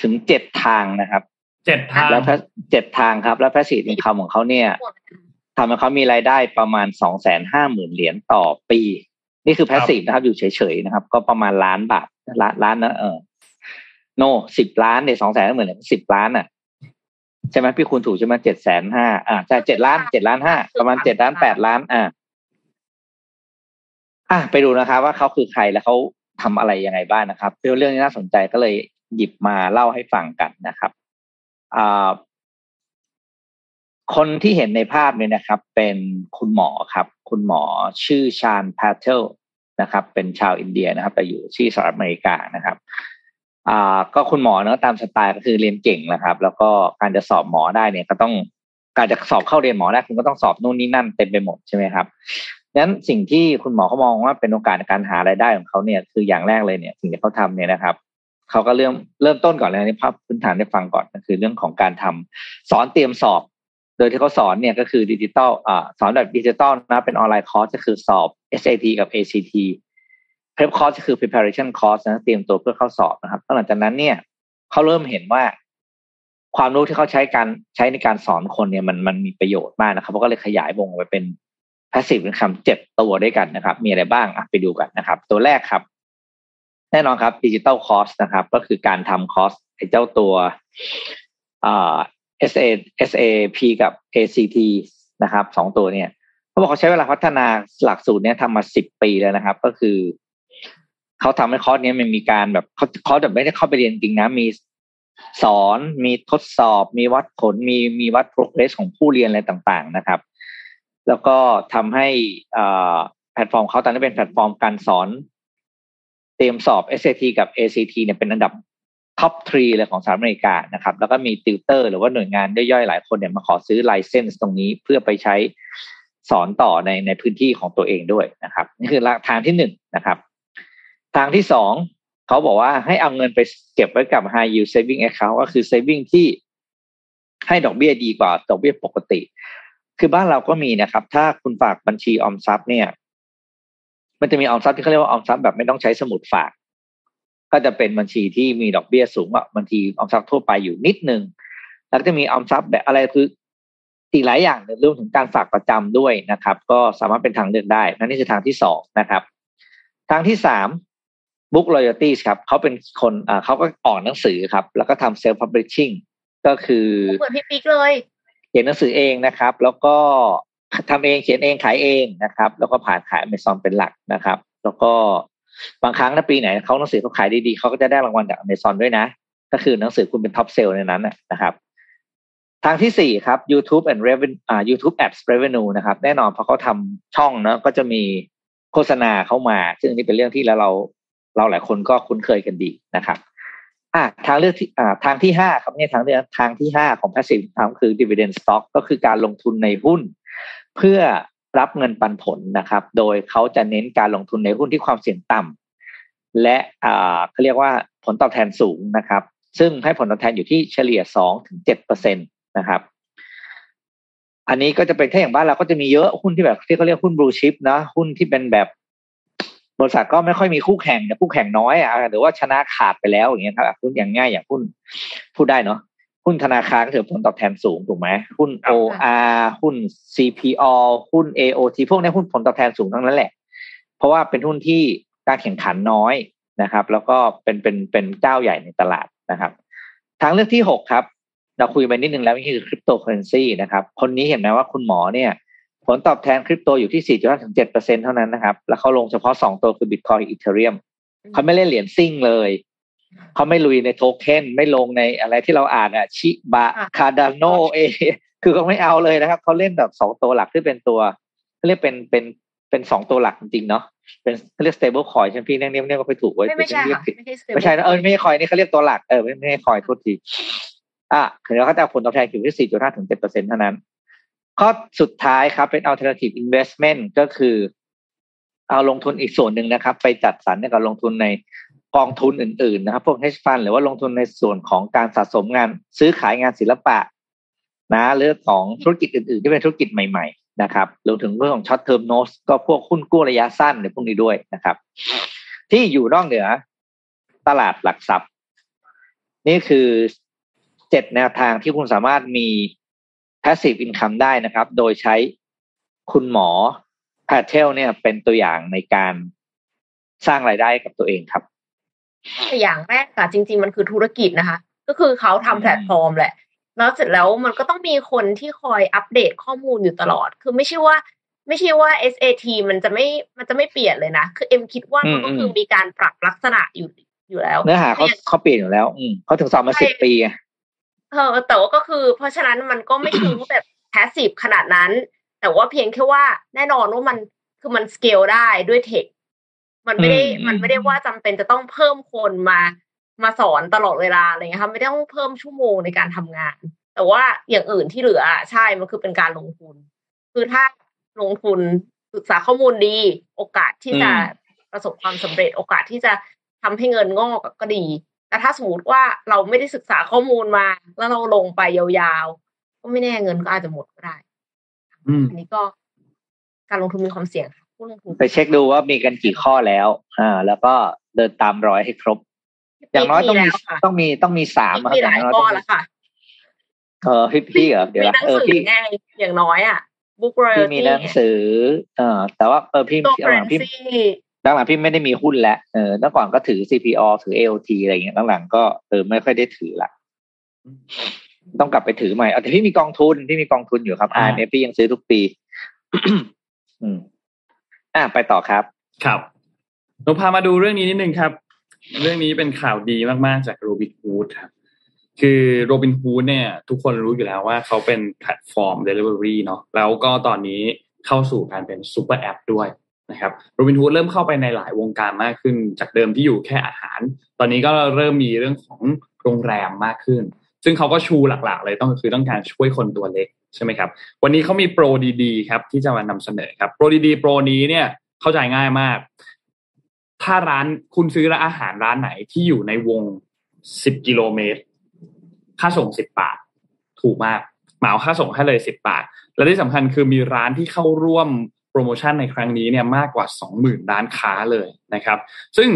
S5: ถึงเจ็ดทางนะครับ
S3: เจ็ดทาง
S5: แล้วเจ็ดทางครับ แล้ว passive income ของเขาเนี่ย ทำให้เขามีรายได้ประมาณสองแสนห้าหมื่นเหรียญต่อปี นี่คือ passive นะครับ อยู่เฉยๆนะครับ ก็ประมาณล้านบาทล้านล้านนะเออโนสิบล้านเนี่ยสองแสนหมื่นเหรียญสิบล้านอะใช่ไหมพี่คุณถูกใช่ไหมเจ็ดแสนห้าอ่าใช่เจ็ดล้านเจ็ดล้านห้าประมาณเจ็ดล้านแปดล้านอ่าอะไปดูนะครับ ว่าเขาคือใครแล้วเขาทำอะไรยังไงบ้างนะครับเป็นเรื่องที่น่าสนใจก็เลยหยิบมาเล่าให้ฟังกันนะครับอ่า คนที่เห็นในภาพเนี่ยนะครับ เป็นคุณหมอครับ คุณหมอชื่อชาญพาเทลนะครับ เป็นชาวอินเดียนะครับไปอยู่ที่สหรัฐอเมริกานะครับอ่าก็คุณหมอเนาะตามสไตล์ก็คือเรียนเก่งนะครับ แล้วก็การจะสอบหมอได้เนี่ยก็ต้องการจะสอบเข้าเรียนหมอได้คุณก็ต้องสอบนู่นนี่นั่นเต็มไปหมดใช่ไหมครับนั้นสิ่งที่คุณหมอเขามองว่าเป็นโอกาสในการหารายได้ของเขาเนี่ย คืออย่างแรกเลยเนี่ย สิ่งที่เขาทำเนี่ยนะครับเขาก็เริ่มเริ่มต้นก่อนเลยในภาพพื้นฐานได้ฟังก่อนก็คือเรื่องของการทำสอนเตรียมสอบ โดยที่เขาสอนเนี่ยก็คือดิจิตอลอ่าสอนแบบดิจิตอลนะเป็น online course ก็คือสอบ SAT กับ ACT prep course ก็คือ preparation course นะเตรียมตัวเพื่อเข้าสอบนะครับหลังจากนั้นเนี่ยเขาเริ่มเห็นว่า ความรู้ที่เขาใช้การใช้ในการสอนคนเนี่ยมันมันมีประโยชน์มากนะครับเขาก็เลยขยายวงไปเป็น passive income เจ็ดตัวด้วยกันนะครับ มีอะไรบ้างอะไปดูกันนะครับ ตัวแรกครับ แน่นอนครับ digital course นะครับ ก็คือการทำคอร์สไอ้เจ้าตัวอ่า SA SAT กับ ACT นะครับสองตัวเนี่ยเขาบอกเขาใช้เวลาพัฒนาหลักสูตรเนี้ยทำมาสิบปีแล้วนะครับ ก็คือเขาทำให้คอร์สนี้มันมีการแบบเขาคอร์สแบบไม่ได้เข้าไปเรียนจริงนะมีสอนมีทดสอบ มีวัดผลมีมีวัด progress ของผู้เรียนอะไรต่างๆนะครับ แล้วก็ทำให้แพลตฟอร์มเขาตอนนี้เป็นแพลตฟอร์มการสอน เตรียมสอบ SAT กับ ACT เนี่ยเป็นอันดับ top three เลยของสหรัฐอเมริกานะครับ แล้วก็มีติวเตอร์ หรือว่าหน่วยงานย่อยๆหลายคนเนี่ยมาขอซื้อ license ตรงนี้เพื่อไปใช้สอนต่อในในพื้นที่ของตัวเองด้วยนะครับ นี่คือทางที่หนึ่งนะครับ ทางที่สองเขาบอกว่าให้เอาเงินไปเก็บไว้กับ high yield saving account ก็คือ saving ที่ให้ดอกเบี้ยดีกว่าดอกเบี้ยปกติ คือบ้านเราก็มีนะครับ ถ้าคุณฝากบัญชีออมทรัพย์เนี่ย มันจะมีออมทรัพย์ที่เขาเรียกว่าออมทรัพย์แบบไม่ต้องใช้สมุดฝาก ก็จะเป็นบัญชีที่มีดอกเบี้ยสูงกว่าบัญชีออมทรัพย์ทั่วไปอยู่นิดนึง แล้วจะมีออมทรัพย์แบบอะไรคืออีกหลายอย่างรวมถึงการฝากประจำด้วยนะครับ ก็สามารถเป็นทางเลือกได้นั่นนี่คือทางที่สองนะครับ ทางที่สามบุ๊ก loyalties ครับเขาเป็นคนอ่าเขาก็ออกหนังสือครับ แล้วก็ทำ self publishing ก็คือ
S4: เหมือนพี่ปิ๊กเลย
S5: เขียนหนังสือเองนะครับ แล้วก็ทำเองเขียนเองขายเองนะครับ แล้วก็ผ่านขาย Amazon เป็นหลักนะครับ แล้วก็ บางครั้งในปีไหนเขาหนังสือเขาขายดีๆเขาก็จะได้รางวัลจาก Amazon ด้วยนะ ก็คือหนังสือคุณเป็น top sale ในนั้นนะครับ ทางที่สี่ครับ YouTube and revenue อ่า YouTube Ads revenue นะครับ แน่นอนเพราะเขาทำช่องเนาะก็จะมีโฆษณาเข้ามา ซึ่งนี่เป็นเรื่องที่แล้วเราเราหลายคนก็คุ้นเคยกันดีนะครับอ่าทางเลือกที่อ่าทางที่ห้าครับเนี่ยทางเลือกทางที่ห้าของ passive income คือ dividend stock ก็คือการลงทุนในหุ้น เพื่อ รับเงินปันผลนะครับ โดยเขาจะเน้นการลงทุนในหุ้นที่ความเสี่ยงต่ำและเขาเรียกว่าผลตอบแทนสูงนะครับ ซึ่งให้ผลตอบแทนอยู่ที่เฉลี่ยสองถึงเจ็ดเปอร์เซ็นตนะครับ อันนี้ก็จะเป็นแค่อย่างบ้านเราก็จะมีเยอะหุ้นที่แบบที่เขาเรียกหุ้นบลูชิพนะหุ้นที่เป็นแบบบริษัทก็ไม่ค่อยมีคู่แข่งแต่คู่แข่งน้อยอะหรือว่าชนะขาดไปแล้วอย่างเงี้ยครับหุ้นอย่างง่ายอย่างหุ้นพูดได้เนาะ หุ้นธนาคารก็ถือผลตอบแทนสูงถูกไหมหุ้น OR หุ้น CPO หุ้น AOT พวกนี้หุ้นผลตอบแทนสูงทั้งนั้นแหละ เพราะว่าเป็นหุ้นที่การแข่งขันน้อยนะครับ แล้วก็เป็นเป็นเป็นเจ้าใหญ่ในตลาดนะครับ ทางเลือกที่หกครับ เราคุยไปนิดนึงแล้วนี่คือคริปโตเคอร์เรนซีนะครับ คนนี้เห็นไหมว่าคุณหมอเนี่ย ผลตอบแทนคริปโตอยู่ที่4.5ถึง7เปอร์เซ็นเท่านั้นนะครับ แล้วเขาลงเฉพาะ2ตัวคือบิตคอยน์อีเธอเรียมเขาไม่เล่นเหรียญซิ่งเลย เขาไม่ลุยในโทเค็นไม่ลงในอะไรที่เราอ่านอะชิบะคาร์ดานโนเอคือเขาไม่เอาเลยนะครับเขาเล่นแบบสองตัวหลักที่เป็นตัวเขาเรียกเป็นเป็นเป็นสองตัวหลักจริงๆเนาะเป็นเขาเรียก stable coin ใช่ไหมพี่เรียกเรียกก็ไปถูกไว้
S4: ไม่ใช่ค่ะ
S5: ไม่ใช่เออไม่ใช่คอยนี่เขาเรียกตัวหลักเออไม่ไม่ใช่คอยทุกทีอะคือเขาจะผลตอบแทนอยู่ที่สี่จุดห้าถึงเจ็ดเปอร์เซ็นต์เท่านั้น ข้อสุดท้ายครับเป็น alternative investment ก็คือ เอาลงทุนอีกส่วนหนึ่งนะครับ ไปจัดสรรในการลงทุนใน กองทุนอื่นๆนะครับพวก hedge fund หรือว่าลงทุนในส่วนของการสะสมงานซื้อขายงานศิลปะนะหรือของธุรกิจอื่นๆ ที่เป็นธุรกิจใหม่ๆนะครับรวมถึงเรื่องของ short term notes ก็พวกหุ้นกู้ระยะสั้นในพวกนี้ด้วยนะครับ ที่อยู่นอกเหนือตลาดหลักทรัพย์ นี่คือเจ็ดแนวทางที่คุณสามารถมี passive income ได้นะครับ โดยใช้คุณหมอพาเทลเนี่ยเป็นตัวอย่างในการสร้างรายได้กับตัวเองครับ
S4: อย่างแรกค่ะจริง ๆ มันคือธุรกิจนะคะ ก็คือเขาทำแพลตฟอร์มแหละ แล้วเสร็จแล้วมันก็ต้องมีคนที่คอยอัปเดตข้อมูลอยู่ตลอด คือไม่ใช่ว่า ไม่ใช่ว่า SAT มันจะไม่มันจะไม่เปลี่ยนเลยนะ คือเอ็มคิดว่ามันก็คือมีการปรับลักษณะอยู่อยู่แล้ว
S5: เนื้อหาเขาเขาเปลี่ยนอยู่แล้วอืมเขาถึงสอบมาสิบปี
S4: เออแต่ว่าก็คือ เพราะฉะนั้นมันก็ไม่ถึงแบบแพสซีฟขนาดนั้น แต่ว่าเพียงแค่ว่าแน่นอนว่ามันคือมันสเกลได้ด้วยเทค มันไม่ได้มันไม่ได้ว่าจำเป็นจะต้องเพิ่มคนมามาสอนตลอดเวลาอะไรเงี้ยค่ะไม่ต้องเพิ่มชั่วโมงในการทำงาน แต่ว่าอย่างอื่นที่เหลือใช่มันคือเป็นการลงทุน คือถ้าลงทุนศึกษาข้อมูลดี โอกาสที่จะประสบความสำเร็จ โอกาสที่จะทำให้เงินงอกก็ดี แต่ถ้าสมมติว่าเราไม่ได้ศึกษาข้อมูลมา แล้วเราลงไปยาวๆก็ไม่แน่เงินก็อาจจะหมดก็ได้อันนี้ก็การลงทุนมีความเสี่ยงค่ะ
S5: ไปเช็คดูว่ามีกันกี่ข้อแล้ว อ่า แล้วก็เดินตามร้อยให้ครบ อย่างน้อยต้องมีต้องมีต้องมีสาม
S4: มีหลายข้อแล้วค่ะ
S5: เออพี่พี่เหรอเดี๋ยว
S4: เออพี่อย่างน้อยอะบุ๊กเร
S5: พี่มีหนังสือ เออแต่ว่าเออพี่หลังพี่หลังพี่ไม่ได้มีหุ้นแล้วเออเมื่อก่อนก็ถือ CPO ถือ AOT อะไรเงี้ยหลังก็เออไม่ค่อยได้ถือละต้องกลับไปถือใหม่เอาแต่พี่มีกองทุนพี่มีกองทุนอยู่ครับ IMF พี่ยังซื้อทุกปี อืม อะไปต่อครับ
S3: ครับเราพามาดูเรื่องนี้นิดนึงครับ เรื่องนี้เป็นข่าวดีมากๆจากโรบินฮูดครับ คือโรบินฮูดเนี่ย ทุกคนรู้อยู่แล้วว่าเขาเป็นแพลตฟอร์มเดลิเวอรี่เนาะแล้วก็ตอนนี้เข้าสู่การเป็นซูเปอร์แอปด้วยนะครับโรบินฮูดเริ่มเข้าไปในหลายวงการมากขึ้น จากเดิมที่อยู่แค่อาหาร ตอนนี้ก็เริ่มมีเรื่องของโรงแรมมากขึ้น ซึ่งเขาก็ชูหลักๆ เลยต้องคือต้องการช่วยคนตัวเล็กใช่ไหมครับ วันนี้เขามีโปรดีๆครับ ที่จะมานำเสนอครับ โปรดีๆโปรนี้เนี่ยเข้าใจง่ายมาก ถ้าร้านคุณซื้อร้านอาหารร้านไหนที่อยู่ในวงสิบกิโลเมตร ค่าส่งสิบบาท ถูกมากเหมาค่าส่งให้เลยสิบบาท และที่สำคัญคือมีร้านที่เข้าร่วมโปรโมชั่นในครั้งนี้เนี่ยมากกว่าสองหมื่นร้านค้าเลยนะครับ ซึ่ง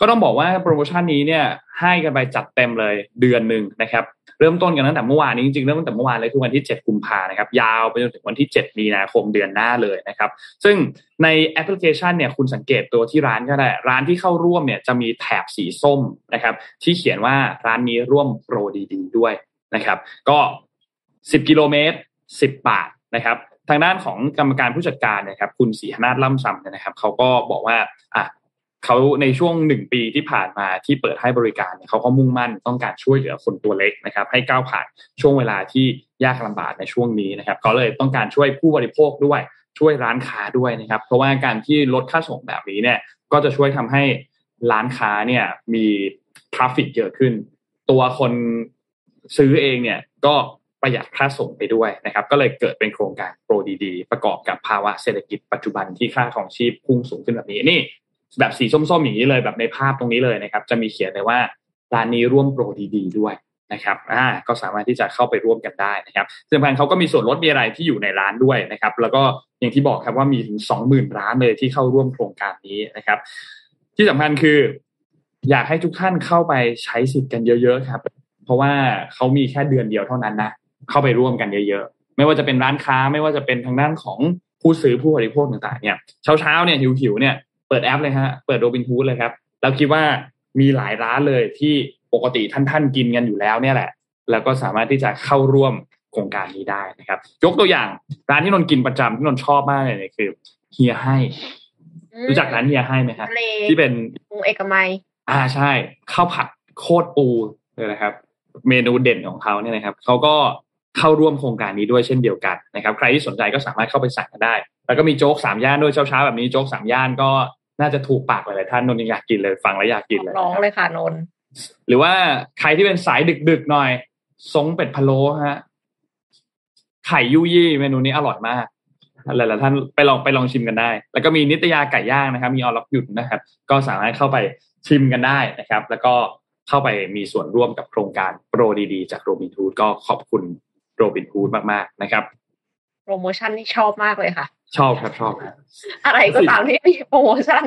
S3: ก็ต้องบอกว่าโปรโมชั่นนี้เนี่ยให้กันไปจัดเต็มเลยเดือนหนึ่งนะครับ เริ่มต้นกันตั้งแต่เมื่อวานนี้จริงๆเริ่มตั้งแต่เมื่อวานเลยคือวันที่ 7 กุมภานะครับยาวไปจนถึงวันที่ 7 มีนาคมเดือนหน้าเลยนะครับซึ่งในแอปพลิเคชันเนี่ยคุณสังเกตตัวที่ร้านก็ได้ ร้านที่เข้าร่วมเนี่ยจะมีแถบสีส้มนะครับที่เขียนว่าร้านนี้ร่วมโปรดีๆด้วยนะครับก็10กิโลเมตร10 บาทนะครับทางด้านของกรรมการผู้จัดการนะครับคุณศรีหนาฏล่ำซำนะครับเขาก็บอกว่าอะ เขาในช่วงหนึ่งปีที่ผ่านมาที่เปิดให้บริการเนี่ยเขาก็มุ่งมั่นต้องการช่วยเหลือคนตัวเล็กนะครับ ให้ก้าวผ่านช่วงเวลาที่ยากลำบากในช่วงนี้นะครับเขาเลยต้องการช่วยผู้บริโภคด้วยช่วยร้านค้าด้วยนะครับ เพราะว่าการที่ลดค่าส่งแบบนี้เนี่ย ก็จะช่วยทำให้ร้านค้าเนี่ยมีทราฟฟิกเยอะขึ้น ตัวคนซื้อเองเนี่ยก็ประหยัดค่าส่งไปด้วยนะครับ ก็เลยเกิดเป็นโครงการโปรดีๆ ประกอบกับภาวะเศรษฐกิจปัจจุบันที่ค่าครองชีพพุ่งสูงขึ้นแบบนี้นี่ แบบสีส้มๆอย่างนี้เลยแบบในภาพตรงนี้เลยนะครับ จะมีเขียนเลยว่าร้านนี้ร่วมโปรดีๆด้วยนะครับ อ่า ก็สามารถที่จะเข้าไปร่วมกันได้นะครับซึ่งพันเขาก็มีส่วนลดมีอะไรที่อยู่ในร้านด้วยนะครับ แล้วก็อย่างที่บอกครับว่ามีถึงสองหมื่นร้านเลยที่เข้าร่วมโครงการนี้นะครับ ที่สำคัญคือ อยากให้ทุกท่านเข้าไปใช้สิทธิ์กันเยอะๆครับ เพราะว่าเขามีแค่เดือนเดียวเท่านั้นนะ เข้าไปร่วมกันเยอะๆ ไม่ว่าจะเป็นร้านค้า ไม่ว่าจะเป็นทางด้านของผู้ซื้อผู้บริโภคต่างๆ เนี่ย เช้าๆ เนี่ยหิวๆ เนี่ย เปิดแอปเลยฮะ เปิดโรบินฮูดเลยครับ เราคิดว่ามีหลายร้านเลยที่ปกติท่านท่านกินกันอยู่แล้วเนี่ยแหละ แล้วก็สามารถที่จะเข้าร่วมโครงการนี้ได้นะครับ ยกตัวอย่างร้านที่นนกินประจำที่นนชอบมากเลยคือเฮียให้ รู้จักร้านเฮียให้ไหมครับที่เป็น
S4: ปูเอกมัย
S3: อ่าใช่ข้าวผัดโคตรปูเลยนะครับ เมนูเด่นของเขาเนี่ยนะครับเขาก็เข้าร่วมโครงการนี้ด้วยเช่นเดียวกันนะครับ ใครที่สนใจก็สามารถเข้าไปสั่งกันได้ แล้วก็มีโจ๊กสามย่านด้วยเช้าๆแบบนี้โจ๊กสามย่านก็ น่าจะถูกปากหลายๆท่านนนยังอยากกินเลยฟังแล้วอยากกินเลย
S4: ร้องเลยค่ะนน
S3: หรือว่าใครที่เป็นสายดึกๆหน่อยซงเป็ดพะโล้ฮะไข่ยุยี่เมนูนี้อร่อยมากหลายๆท่านไปลองไปลองชิมกันได้ แล้วก็มีนิตยาไก่ย่างนะครับ มีออล็อกหยุดนะครับ ก็สามารถเข้าไปชิมกันได้นะครับ แล้วก็เข้าไปมีส่วนร่วมกับโครงการโปรดีๆ จากโรบินฮูดก็ขอบคุณโรบินฮูดมากๆนะครับ
S4: โปรโมชั่นนี่ชอบมากเลยค่ะ
S3: ชอบครับชอบ
S4: อะไรก็ตามที่มีโปรโมชั่น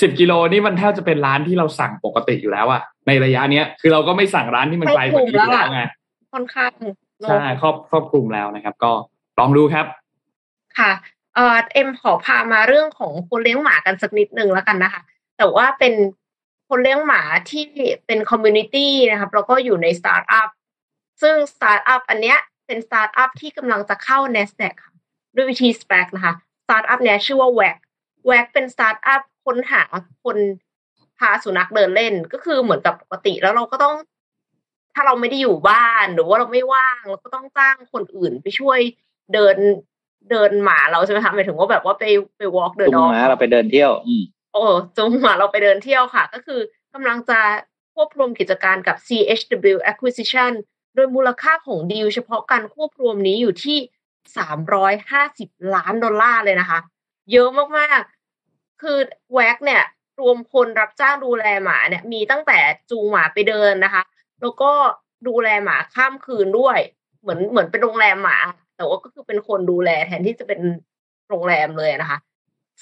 S3: สิบกิโลนี่มันแทบจะเป็นร้านที่เราสั่งปกติอยู่แล้วอะในระยะเนี้ย คือเราก็ไม่สั่งร้านที่มันไกลกว่านี้แล้วไง
S4: ค่อนข้าง
S3: ใช่ครอบครอบคลุมแล้วนะครับ ก็ลองดูครับ
S4: ค่ะเอ่อเอ็มขอพามาเรื่องของคนเลี้ยงหมากันสักนิดนึงแล้วกันนะคะ แต่ว่าเป็นคนเลี้ยงหมาที่เป็น community นะครับแล้วก็อยู่ในสตาร์ทอัพซึ่งสตาร์ทอัพอันเนี้ย เป็นสตาร์ทอัพที่กำลังจะเข้า NASDAQ ค่ะด้วยวิธี SPAC นะคะสตาร์ทอัพเนี้ยชื่อว่า WAG WAG เป็นสตาร์ทอัพค้นหาคนพาสุนัขเดินเล่นก็คือเหมือนกับปกติแล้วเราก็ต้อง ถ้าเราไม่ได้อยู่บ้านหรือว่าเราไม่ว่างเราก็ต้องจ้างคนอื่นไปช่วยเดินเดินหมาเราใช่ไหมคะหมายถึงว่าแบบว่าไปไป walk the dog
S5: หมาเราไปเดินเที่ยว อืม
S4: โอ้จูงหมาเราไปเดินเที่ยวค่ะ ก็คือกำลังจะควบรวมกิจการกับ CHW Acquisition โดยมูลค่าของดีลเฉพาะการควบรวมนี้อยู่ที่สามร้อยห้าสิบล้านดอลลาร์เลยนะคะ เยอะมากๆ คือแว็กเนี่ยรวมคนรับจ้างดูแลหมาเนี่ยมีตั้งแต่จูงหมาไปเดินนะคะ แล้วก็ดูแลหมาข้ามคืนด้วย เหมือนเหมือนเป็นโรงแรมหมา แต่ว่าก็คือเป็นคนดูแลแทนที่จะเป็นโรงแรมเลยนะคะ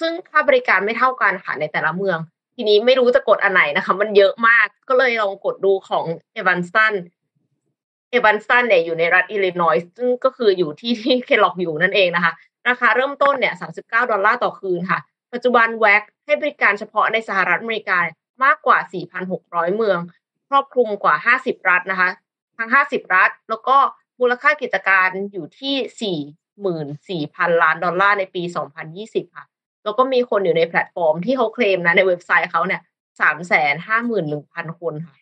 S4: ซึ่งค่าบริการไม่เท่ากันค่ะในแต่ละเมือง ทีนี้ไม่รู้จะกดอันไหนนะคะ มันเยอะมากก็เลยลองกดดูของ Evanston Evanston เนี่ยอยู่ในรัฐอิลลินอยส์ซึ่งก็คืออยู่ที่ที่ Kellogg อยู่นั่นเองนะคะ ราคาเริ่มต้นเนี่ยสามสิบเก้าดอลลาร์ต่อคืนค่ะ ปัจจุบัน Wag ให้บริการเฉพาะในสหรัฐอเมริกามากกว่า 4,600 เมือง ครอบคลุมกว่า 50 รัฐนะคะ ทั้ง 50 รัฐ แล้วก็มูลค่ากิจการอยู่ที่สี่หมื่นสี่พันล้านดอลลาร์ในปีสองพันยี่สิบค่ะ แล้วก็มีคนอยู่ในแพลตฟอร์มที่เขาเคลมนะในเว็บไซต์เขาเนี่ยสามแสนห้าหมื่นหนึ่งพันคนค่ะ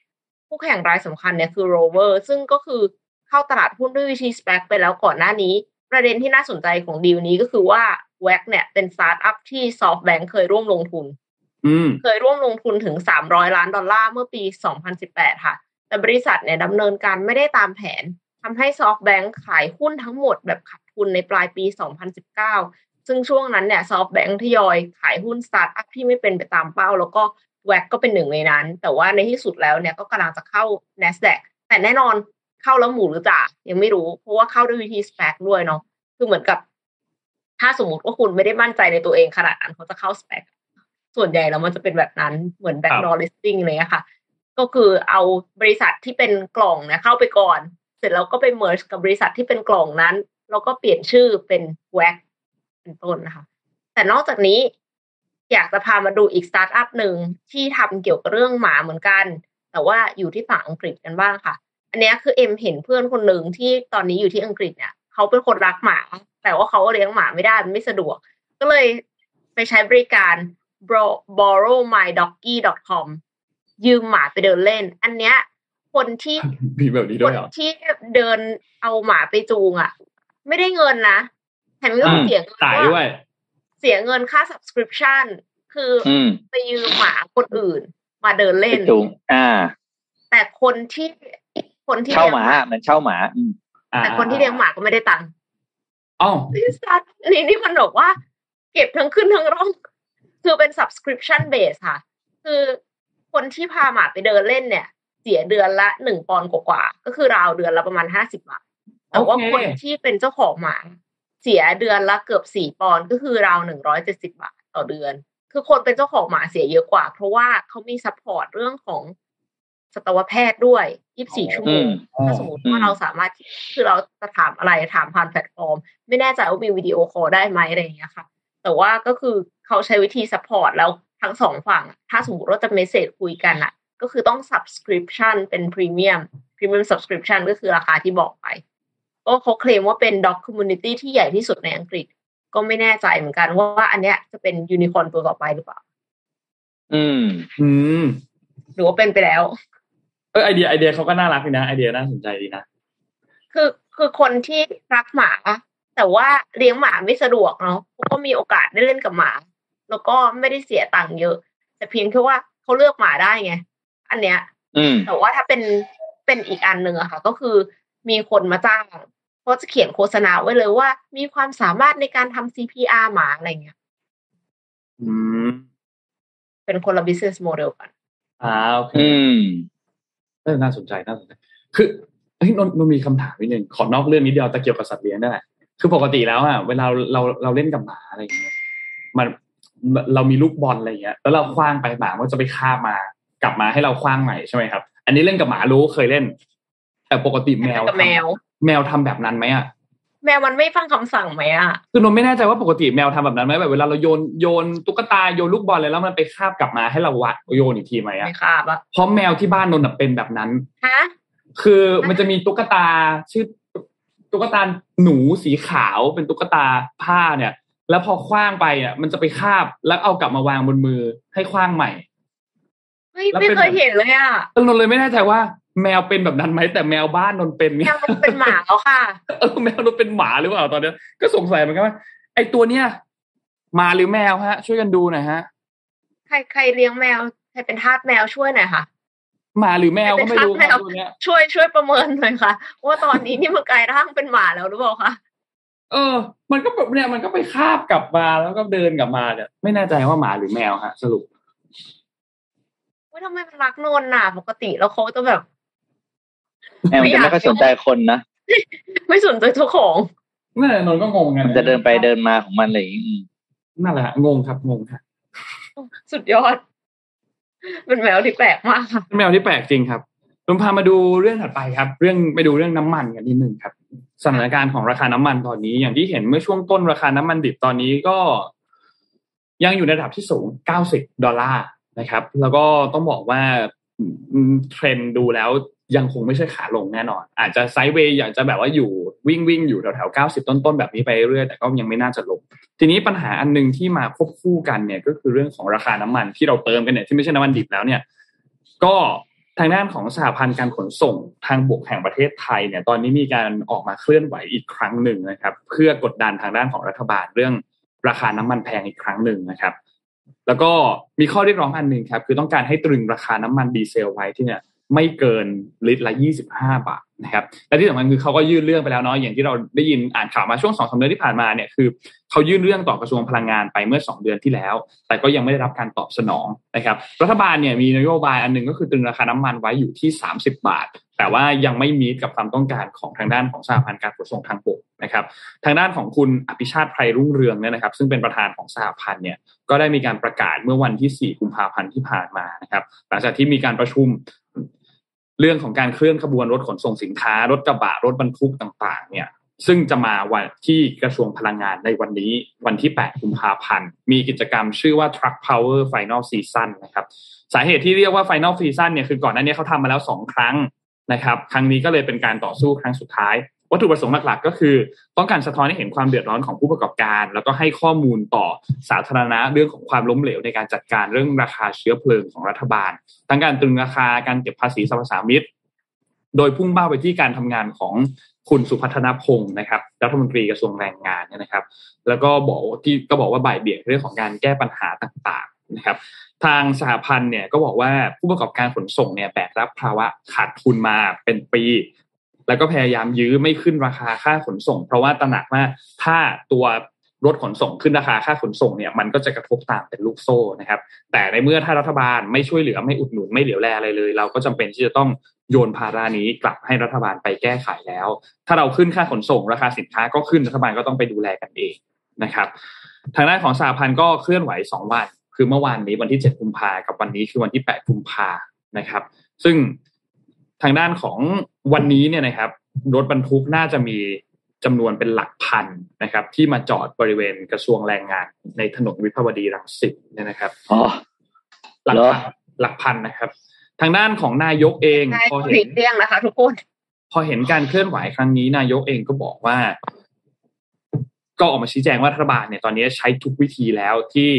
S4: คู่แข่งรายสำคัญเนี่ยคือ Rover ซึ่งก็คือเข้าตลาดหุ้นด้วยวิธี SPAC ไปแล้วก่อนหน้านี้ ประเด็นที่น่าสนใจของดีลนี้ก็คือว่า Wag เนี่ยเป็นสตาร์ทอัพที่ SoftBank เคยร่วมลงทุนเคยร่วมลงทุนถึงสามร้อยล้านดอลลาร์เมื่อปีสองพันสิบแปดค่ะ แต่บริษัทเนี่ยดำเนินการไม่ได้ตามแผนทำให้ SoftBank ขายหุ้นทั้งหมดแบบขาดทุนในปลายปี 2019 ซึ่งช่วงนั้นเนี่ย SoftBank ทยอยขายหุ้นสตาร์ทอัพที่ไม่เป็นไปตามเป้า แล้วก็ Wag ก็เป็นหนึ่งในนั้น แต่ว่าในที่สุดแล้วเนี่ยก็กำลังจะเข้า NASDAQ แต่แน่นอนเข้าแล้วหมู่หรือจ่ายังไม่รู้ เพราะว่าเข้าด้วยวิธี SPAC ด้วยเนาะคือเหมือนกับ ถ้าสมมติว่าคุณไม่ได้มั่นใจในตัวเองขนาดนั้นเขาจะเข้า SPAC ส่วนใหญ่แล้วมันจะเป็นแบบนั้นเหมือน backdoor listing เลยค่ะ ก็คือเอาบริษัทที่เป็นกล่องนะเข้าไปก่อน เสร็จแล้วก็ไป merge กับบริษัทที่เป็นกล่องนั้น แล้วก็เปลี่ยนชื่อเป็น Wag เป็นต้นนะคะ แต่นอกจากนี้ อยากจะพามาดูอีกสตาร์ทอัพหนึ่งที่ทำเกี่ยวกับเรื่องหมาเหมือนกัน แต่ว่าอยู่ที่ฝั่งอังกฤษกันบ้างค่ะ อันนี้คือเอ็มเห็นเพื่อนคนหนึ่งที่ตอนนี้อยู่ที่อังกฤษเนี่ยเขาเป็นคนรักหมา แต่ว่าเขาเลี้ยงหมาไม่ได้มันไม่สะดวก ก็เลยไปใช้บริการ borrowmydoggy.com ยืมหมาไปเดินเล่น อันเนี้ยคนที่
S3: มีแบบนี้ด้วยเหรอ
S4: ที่เดินเอาหมาไปจูงอะ ไม่ได้เงินนะแถมยังเสียเงิน
S3: ด้วย
S4: เสียเงินค่า subscription คือไปยืมหมาคนอื่น มาเดินเล่น
S5: จูงอ่า
S4: แต่คนที่คนที่
S5: เช่าหมาเหมือนเช่าหมา
S4: แต่คนที่เลี้ยงหมาก็ไม่ได้ตังค์
S3: อ๋อ
S4: นี่นี่มันบอกว่า เก็บทั้งขึ้นทั้งร่อง คือเป็น subscription base ค่ะ คือคนที่พาหมาไปเดินเล่นเนี่ย เสียเดือนละหนึ่งปอนด์กว่าก็คือราวเดือนละประมาณห้าสิบบาทแต่ว่าคนที่เป็นเจ้าของหมา เสียเดือนละเกือบสี่ปอนด์ก็คือราวหนึ่งร้อยเจ็ดสิบบาทต่อเดือน คือคนเป็นเจ้าของหมาเสียเยอะกว่า เพราะว่าเขามี support เรื่องของสัตวแพทย์ด้วยยี่บสี่ชั่วโมง ถ้าสมมติว่าเราสามารถคือเราจะถามอะไรถามผ่านแพลตฟอร์ม ไม่แน่ใจว่ามีวิดีโอคอลได้ไหมอะไรอย่างเงี้ยค่ะ แต่ว่าก็คือเขาใช้วิธี support แล้วทั้งสองฝั่ง ถ้าสมมติว่าจะ message คุยกันอะก็คือต้อง subscription เป็น premium premium subscription ก็คือราคาที่บอกไป ก็เขาเคลมว่าเป็น dog community ที่ใหญ่ที่สุดในอังกฤษ ก็ไม่แน่ใจเหมือนกันว่าอันเนี้ยจะเป็นยูนิคอร์นตัวต่อไปหรือเปล่า
S5: อืม
S3: อืม
S4: หรือว่าเป็นไปแล้ว
S3: เออไอเดียไอเดียเขาก็น่ารักดีนะไอเดียน่าสนใจดีนะ
S4: คือคือคนที่รักหมาแต่ว่าเลี้ยงหมาไม่สะดวกเนาะก็มีโอกาสได้เล่นกับหมา แล้วก็ไม่ได้เสียตังค์เยอะ แต่เพียงแค่ว่าเขาเลือกหมาได้ไง อันเนี้ย
S5: อืม
S4: แต่ว่าถ้าเป็นเป็นอีกอันหนึ่งอะค่ะ ก็คือ มีคนมาจ้างเขาจะเขียนโฆษณาไว้เลยว่า มีความสามารถในการทำ CPR หมาอะไรเงี้ย
S3: อืม
S4: เป็นคนละ business model กัน
S3: อ่าโอเค
S5: อืม
S3: เออน่าสนใจน่าสนใจ คือเฮ้ยนนนนมีคำถามนิดนึงขอนอกเรื่องนิดเดียวแต่เกี่ยวกับสัตว์เลี้ยงนั่นแหละคือปกติแล้วอะเวลาเราเราเล่นกับหมาอะไรอย่างเงี้ยมันเรามีลูกบอลอะไรอย่างเงี้ย แล้วเราคว้างไปหมาก็จะไปคาบมา กลับมาให้เราคว้างใหม่ใช่ไหมครับ อันนี้เล่นกับหมารู้เคยเล่น แต่ปกติแมว
S4: กับแมว
S3: แมวทำแบบนั้นไหมอะ
S4: แมวมันไม่ฟังคำสั่งไหมอะ
S3: คือนนไม่แน่ใจว่าปกติแมวทำแบบนั้นไหมแบบเวลาเราโยนโยนตุ๊กตาโยนลูกบอลเลยแล้วมันไปคาบกลับมาให้เราวัดโยนอีกทีไหมอะ
S4: ไม่ขาบอะ
S3: เพราะแมวที่บ้านนนท์อะเป็นแบบนั้น
S4: ฮะ
S3: คือมันจะมีตุ๊กตาชื่อตุ๊กตาหนูสีขาวเป็นตุ๊กตาผ้าเนี่ย แล้วพอคว้างไปอะ มันจะไปคาบแล้วเอากลับมาวางบนมือให้คว้างใหม่
S4: เฮ้ย
S3: แล้ว
S4: ไม่
S3: เป็น
S4: เคยเห็นเลยอะ
S3: เออนนท์เลยไม่แน่ใจว่า แมวเป็นแบบนั้นไหมแต่แมวบ้านนนท์เป็น
S4: แม
S3: เนี่ยว
S4: มันเป็นหมาแล้วค่ะ
S3: เออแมวนนท์เป็นหมาหรือเปล่าตอนเนี้ยก็สงสัยเหมือนกันว่า ไอตัวเนี้ยหมาหรือแมวฮะ ช่วยกันดูหน่อยฮะ
S4: ใครใครเลี้ยงแมวใครเป็นทาสแมวช่วยหน่อยค่ะ
S3: หมาหรือแมวก็ไม่รู้ค
S4: เป็น
S3: รับ
S4: ทาสแมว
S3: ตัวเนี้ย
S4: ช่วยช่วยประเมินหน่อยค่ะว่าตอนนี้นี่มันกลายร่างเป็นหมาแล้วหรือเปล่าคะ
S3: เออ มันก็แบบเนี่ยมันก็ไปคาบกลับมาแล้วก็เดินกลับมาเนี่ยไม่แน่ใจว่าหมาหรือแมวฮะ สรุป
S4: ว่าทำไมมันรักนนท์น่ะ ปกติแล้วเขาจะแบบ
S5: แมวมันจะไม่ค่อยสนใจคนนะ
S4: ไม่สนใจเจ้าของ
S3: นั่นแหละนนท์ก็งงกัน
S5: มันจะเดินไปเดินมาของมันอะไรอย่างงี้อืม
S3: นั่นแหละฮะงงครับงงครับ
S4: สุดยอด เป็นแมวที่แปลกมากค่ะ
S3: เป็นแมวที่แปลกจริงครับผมพามาดูเรื่องถัดไปครับ เรื่องไปดูเรื่องน้ำมันกันนิดนึงครับ สถานการณ์ของราคาน้ำมันตอนนี้ อย่างที่เห็นเมื่อช่วงต้นราคาน้ำมันดิบตอนนี้ก็ ยังอยู่ในระดับที่สูง 90 ดอลลาร์นะครับ แล้วก็ต้องบอกว่าอืมเทรนด์ดูแล้ว ยังคงไม่ใช่ขาลงแน่นอน อาจจะไซด์เวย์อยากจะแบบว่าอยู่วิ่งวิ่งอยู่แถวแถวๆ90ต้นๆแบบนี้ไปเรื่อยแต่ก็ยังไม่น่าจะลง ทีนี้ปัญหาอันหนึงที่มาควบคู่กันเนี่ยก็คือเรื่องของราคาน้ำมันที่เราเติมกันเนี่ยที่ไม่ใช่น้ำมันดิบแล้วเนี่ย ก็ทางด้านของสหพันธ์การขนส่งทางบกแห่งประเทศไทยเนี่ย ตอนนี้มีการออกมาเคลื่อนไหวอีกครั้งหนึ่งนะครับ เพื่อกดดันทางด้านของรัฐบาลเรื่องราคาน้ำมันแพงอีกครั้งหนึ่งนะครับ แล้วก็มีข้อเรียกร้องอันหนึ่งครับ คือต้องการให้ตรึงราคาน้ำมันดีเซลไว้ที่เนี่ย ไม่เกินลิตรละ 25 บาทนะครับและที่สำคัญคือเขาก็ยื่นเรื่องไปแล้วเนาะอย่างที่เราได้ยินอ่านข่าวมาช่วงสองสาเดือนที่ผ่านมาเนี่ยคือเขายื่นเรื่องต่อกระทรวงพลังงานไปเมื่อ 2 เดือนที่แล้ว แต่ก็ยังไม่ได้รับการตอบสนองนะครับรัฐบาลเนี่ยมีนโยบายอันหนึ่งก็คือตรึงราคาน้ำมันไว้อยู่ที่ 30 บาท แต่ว่ายังไม่มีกับความต้องการของทางด้านของสหพันธ์การขนส่งทางบกนะครับทางด้านของคุณอภิชาติไพรรุ่งเรืองเนี่ยนะครับ ซึ่งเป็นประธานของสหพันธ์เนี่ยก็ได้มีการประกาศเมื่อวันที่ 4 กุมภาพันธ์ที่ผ่านมานะครับหลังจากที่มีการประชุม เรื่องของการเคลื่อนขบวนรถขนส่งสินค้า รถกระบะรถบรรทุกต่างๆ เนี่ย ซึ่งจะมาวันที่กระทรวงพลังงานในวันนี้ วันที่ 8 กุมภาพันธ์ มีกิจกรรมชื่อว่า Truck Power Final Season นะครับ สาเหตุที่เรียกว่า Final Season เนี่ยคือก่อนหน้านี้เขาทำมาแล้ว 2 ครั้งนะครับ ครั้งนี้ก็เลยเป็นการต่อสู้ครั้งสุดท้าย วัตถุประสงค์หลักๆ ก็คือ ต้องการสะท้อนให้เห็นความเดือดร้อนของผู้ประกอบการ แล้วก็ให้ข้อมูลต่อสาธารณะเรื่องของความล้มเหลวในการจัดการเรื่องราคาเชื้อเพลิงของรัฐบาล ทั้งการตรึงราคาการเก็บภาษีสรรพสามิตโดยพุ่งเป้าไปที่การทำงานของคุณสุพัฒนพงศ์นะครับรัฐมนตรีกระทรวงแรงงานเนี่ยนะครับ แล้วก็บอกที่ก็บอกว่าบ่ายเบี่ยงเรื่องของการแก้ปัญหาต่างๆนะครับ ทางสหพันธ์เนี่ยก็บอกว่าผู้ประกอบการขนส่งเนี่ยแบกรับภาวะขาดทุนมาเป็นปี แล้วก็พยายามยื้อไม่ขึ้นราคาค่าขนส่ง เพราะว่าตระหนักว่าถ้าตัวรถขนส่งขึ้นราคาค่าขนส่งเนี่ยมันก็จะกระทบตามเป็นลูกโซ่นะครับ แต่ในเมื่อถ้ารัฐบาลไม่ช่วยเหลือไม่อุดหนุนไม่เหลียวแลอะไรเลย เราก็จำเป็นที่จะต้องโยนภาระนี้กลับให้รัฐบาลไปแก้ไขแล้ว ถ้าเราขึ้นค่าขนส่ง ราคาสินค้าก็ขึ้นรัฐบาลก็ต้องไปดูแลกันเองนะครับ ทางด้านของสหพันธ์ก็เคลื่อนไหวสองวัน คือเมื่อวานนี้วันที่เจ็ดกุมภากับวันนี้คือวันที่แปดกุมภานะครับ ซึ่ง ทางด้านของวันนี้เนี่ยนะครับรถบรรทุกน่าจะมีจำนวนเป็นหลักพันนะครับ ที่มาจอดบริเวณกระทรวงแรงงานในถนนวิภาวดีรังสิตเนี่ยนะครับ
S5: อ๋อ
S3: หลัก
S5: เหรอ
S3: พันหลักพันนะครับ ทางด้านของนายกเอง
S4: ใช่
S3: พอ
S4: ห
S3: เห็
S4: ลี
S3: น
S4: กเลี่ยงนะคะ ทุกคน
S3: พอเห็นการเคลื่อนไหวครั้งนี้ นายกเองก็บอกว่า ก็ออกมาชี้แจงว่ารัฐบาลเนี่ยตอนนี้ใช้ทุกวิธีแล้วที่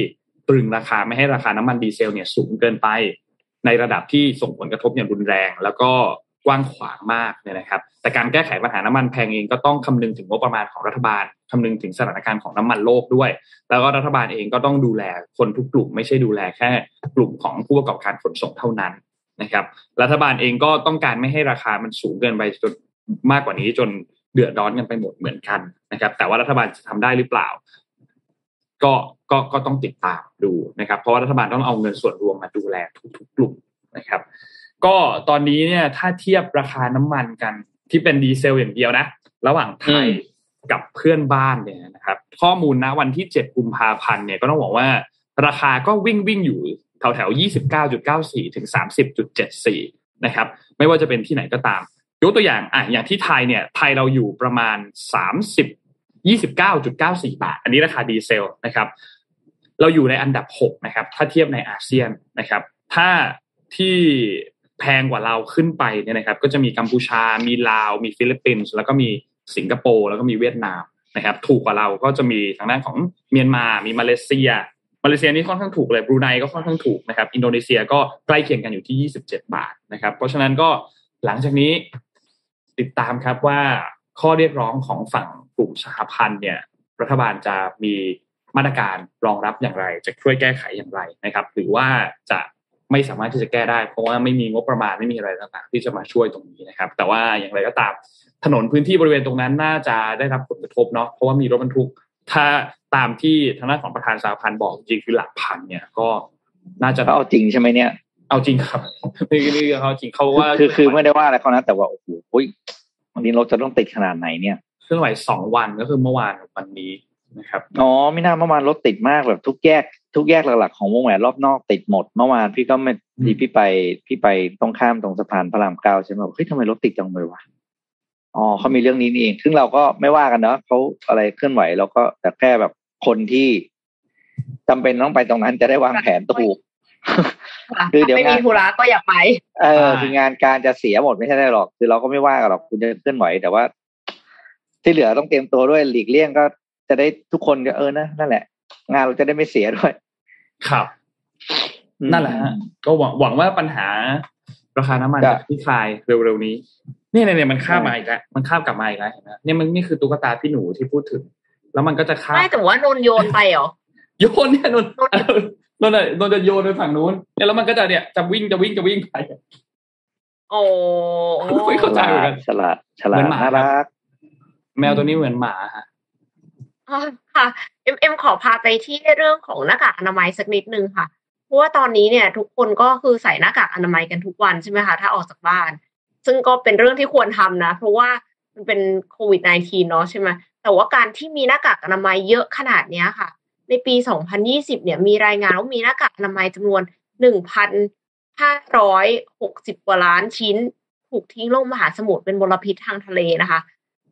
S3: ตรึงราคาไม่ให้ราคาน้ำมันดีเซลเนี่ยสูงเกินไป ในระดับที่ส่งผลกระทบอย่างรุนแรง แล้วก็กว้างขวางมากเนี่ยนะครับ แต่การแก้ไขปัญหาน้ำมันแพงเองก็ต้องคำนึงถึงงบประมาณของรัฐบาลคำนึงถึงสถานการณ์ของน้ำมันโลกด้วย แล้วก็รัฐบาลเองก็ต้องดูแลคนทุกกลุ่ม ไม่ใช่ดูแลแค่กลุ่มของผู้ประกอบการขนส่งเท่านั้นนะครับ รัฐบาลเองก็ต้องการไม่ให้ราคามันสูงเกินไปจนมากกว่านี้จนเดือดร้อนกันไปหมดเหมือนกันนะครับ แต่ว่ารัฐบาลจะทำได้หรือเปล่า ก็ก็ก็ต้องติดตามดูนะครับ เพราะว่ารัฐบาลต้องเอาเงินส่วนรวมมาดูแลทุกๆกลุ่มนะครับ ก็ตอนนี้เนี่ยถ้าเทียบราคาน้ำมันกันที่เป็นดีเซลอย่างเดียวนะ ระหว่างไทยกับเพื่อนบ้านเนี่ยนะครับ ข้อมูลนะวันที่เจ็ดกุมภาพันธ์เนี่ยก็ต้องบอกว่า ราคาก็วิ่งวิ่งอยู่แถวแถวยี่สิบเก้าจุดเก้าสี่ถึงสามสิบจุดเจ็ดสี่นะครับ ไม่ว่าจะเป็นที่ไหนก็ตาม ยกตัวอย่างอะอย่างที่ไทยเนี่ย ไทยเราอยู่ประมาณสามสิบ ยี่สิบเก้าจุดเก้าสี่บาท อันนี้ราคาดีเซลนะครับ เราอยู่ในอันดับหกนะครับ ถ้าเทียบในอาเซียนนะครับ ถ้าที่แพงกว่าเราขึ้นไปเนี่ยนะครับ ก็จะมีกัมพูชา มีลาว มีฟิลิปปินส์ แล้วก็มีสิงคโปร์ แล้วก็มีเวียดนามนะครับ ถูกกว่าเราก็จะมีทางด้านของเมียนมา มีมาเลเซีย มาเลเซียนี่ค่อนข้างถูกเลย บรูไนก็ค่อนข้างถูกนะครับ อินโดนีเซียก็ใกล้เคียงกันอยู่ที่ 27 บาทนะครับ เพราะฉะนั้นก็หลังจากนี้ติดตามครับว่าข้อเรียกร้องของฝั่ง ลุ่มสหพันธ์เนี่ยรัฐบาลจะมีมาตรการรองรับอย่างไร จะช่วยแก้ไขอย่างไรนะครับ หรือว่าจะไม่สามารถที่จะแก้ได้ เพราะว่าไม่มีงบประมาณไม่มีอะไรต่างๆ ที่จะมาช่วยตรงนี้นะครับ แต่ว่าอย่างไรก็ตามถนนพื้นที่บริเวณตรงนั้นน่าจะได้รับผลกระทบเนาะเพราะว่ามีรถบรรทุก ถ้าตามที่ทางด้านของประธานสาพันธ์บอกจริงคือหลักพันเนี่ยก็น่าจะ
S5: เอาจริงใช่ไหมเนี่ย
S3: เอาจริงครับนี่นี่เขาจริงเขาว่า
S5: คือคือไม่ได้ว่าอะไรเขานะแต่ว่าโอ้โหวันนี้เราจะต้องติดขนาดไหนเนี่ย
S3: เคลื่อนไหวสองวันก็คือเมื่อวานวันนี้นะครับ
S5: อ๋อไม่น่าเมื่อวานรถติดมากแบบทุกแยก ทุกแยกหลักๆของวงแหวนรอบนอกติดหมด เมื่อวานพี่ก็ไม่ดีพี่ไปพี่ไปต้องข้ามตรงสะพานพระรามเก้าใช่ไหมเฮ้ยทำไมรถติดจังเลยวะอ๋อเขามีเรื่องนี้นี่เอง ซึ่งเราก็ไม่ว่ากันเนาะเขาอะไรเคลื่อนไหวเราก็แต่แค่แบบคนที่จำเป็นต้องไปตรงนั้นจะได้วางแผนถูก
S4: คือเดี๋ยวไม่มีธุระก็อย่าไป
S5: เออคืองานการจะเสียหมดไม่ใช่ได้หรอก คือเราก็ไม่ว่ากันหรอกคุณจะเคลื่อนไหวแต่ว่า ที่เหลือต้องเตรียมตัวด้วยหลีกเลี่ยงก็จะได้ทุกคนก็เออนะนั่นแหละ งานเราจะได้ไม่เสียด้วย
S3: ครับ นั่นแหละฮะก็หวังหวังว่าปัญหาราคาน้ำมันจะที่คลายเร็วๆนี้นี่เนี่ยมันข้ามมาอีกแล้วมันข้ามกลับมาอีกแล้วเห็นไหมเนี่ยมันนี่คือตุ๊กตาพี่หนูที่พูดถึง แล้วมันก็จะข้าม
S4: ไม่แต่ว่านนโยนไปเหรอ
S3: โยนเนี่ยนนนนนนจะโยนไปฝั่งนู้นเนี่ยแล้วมันก็จะเนี่ยจะวิ่งจะวิ่งจะวิ่งไป
S4: โอ้
S3: ไม่เข้าใจเหมือนกัน
S5: ฉลาดฉลาดน่ารัก
S3: แมวตัวนี้เหมือนหมาฮะ
S4: ค่ะเอ็มเอ็มขอพาไปที่เรื่องของหน้ากากอนามัยสักนิดนึงค่ะ เพราะว่าตอนนี้เนี่ย ทุกคนก็คือใส่หน้ากากอนามัยกันทุกวันใช่ไหมคะถ้าออกจากบ้าน ซึ่งก็เป็นเรื่องที่ควรทำนะ เพราะว่ามันเป็นโควิด -19 เนาะใช่ไหมแต่ว่าการที่มีหน้ากากอนามัยเยอะขนาดนี้ค่ะ ในปี 2020 เนี่ย มีรายงานว่ามีหน้ากากอนามัยจำนวน 1,560กว่าล้านชิ้น ถูกทิ้งลงมหาสมุทรเป็นมลพิษทางทะเลนะคะ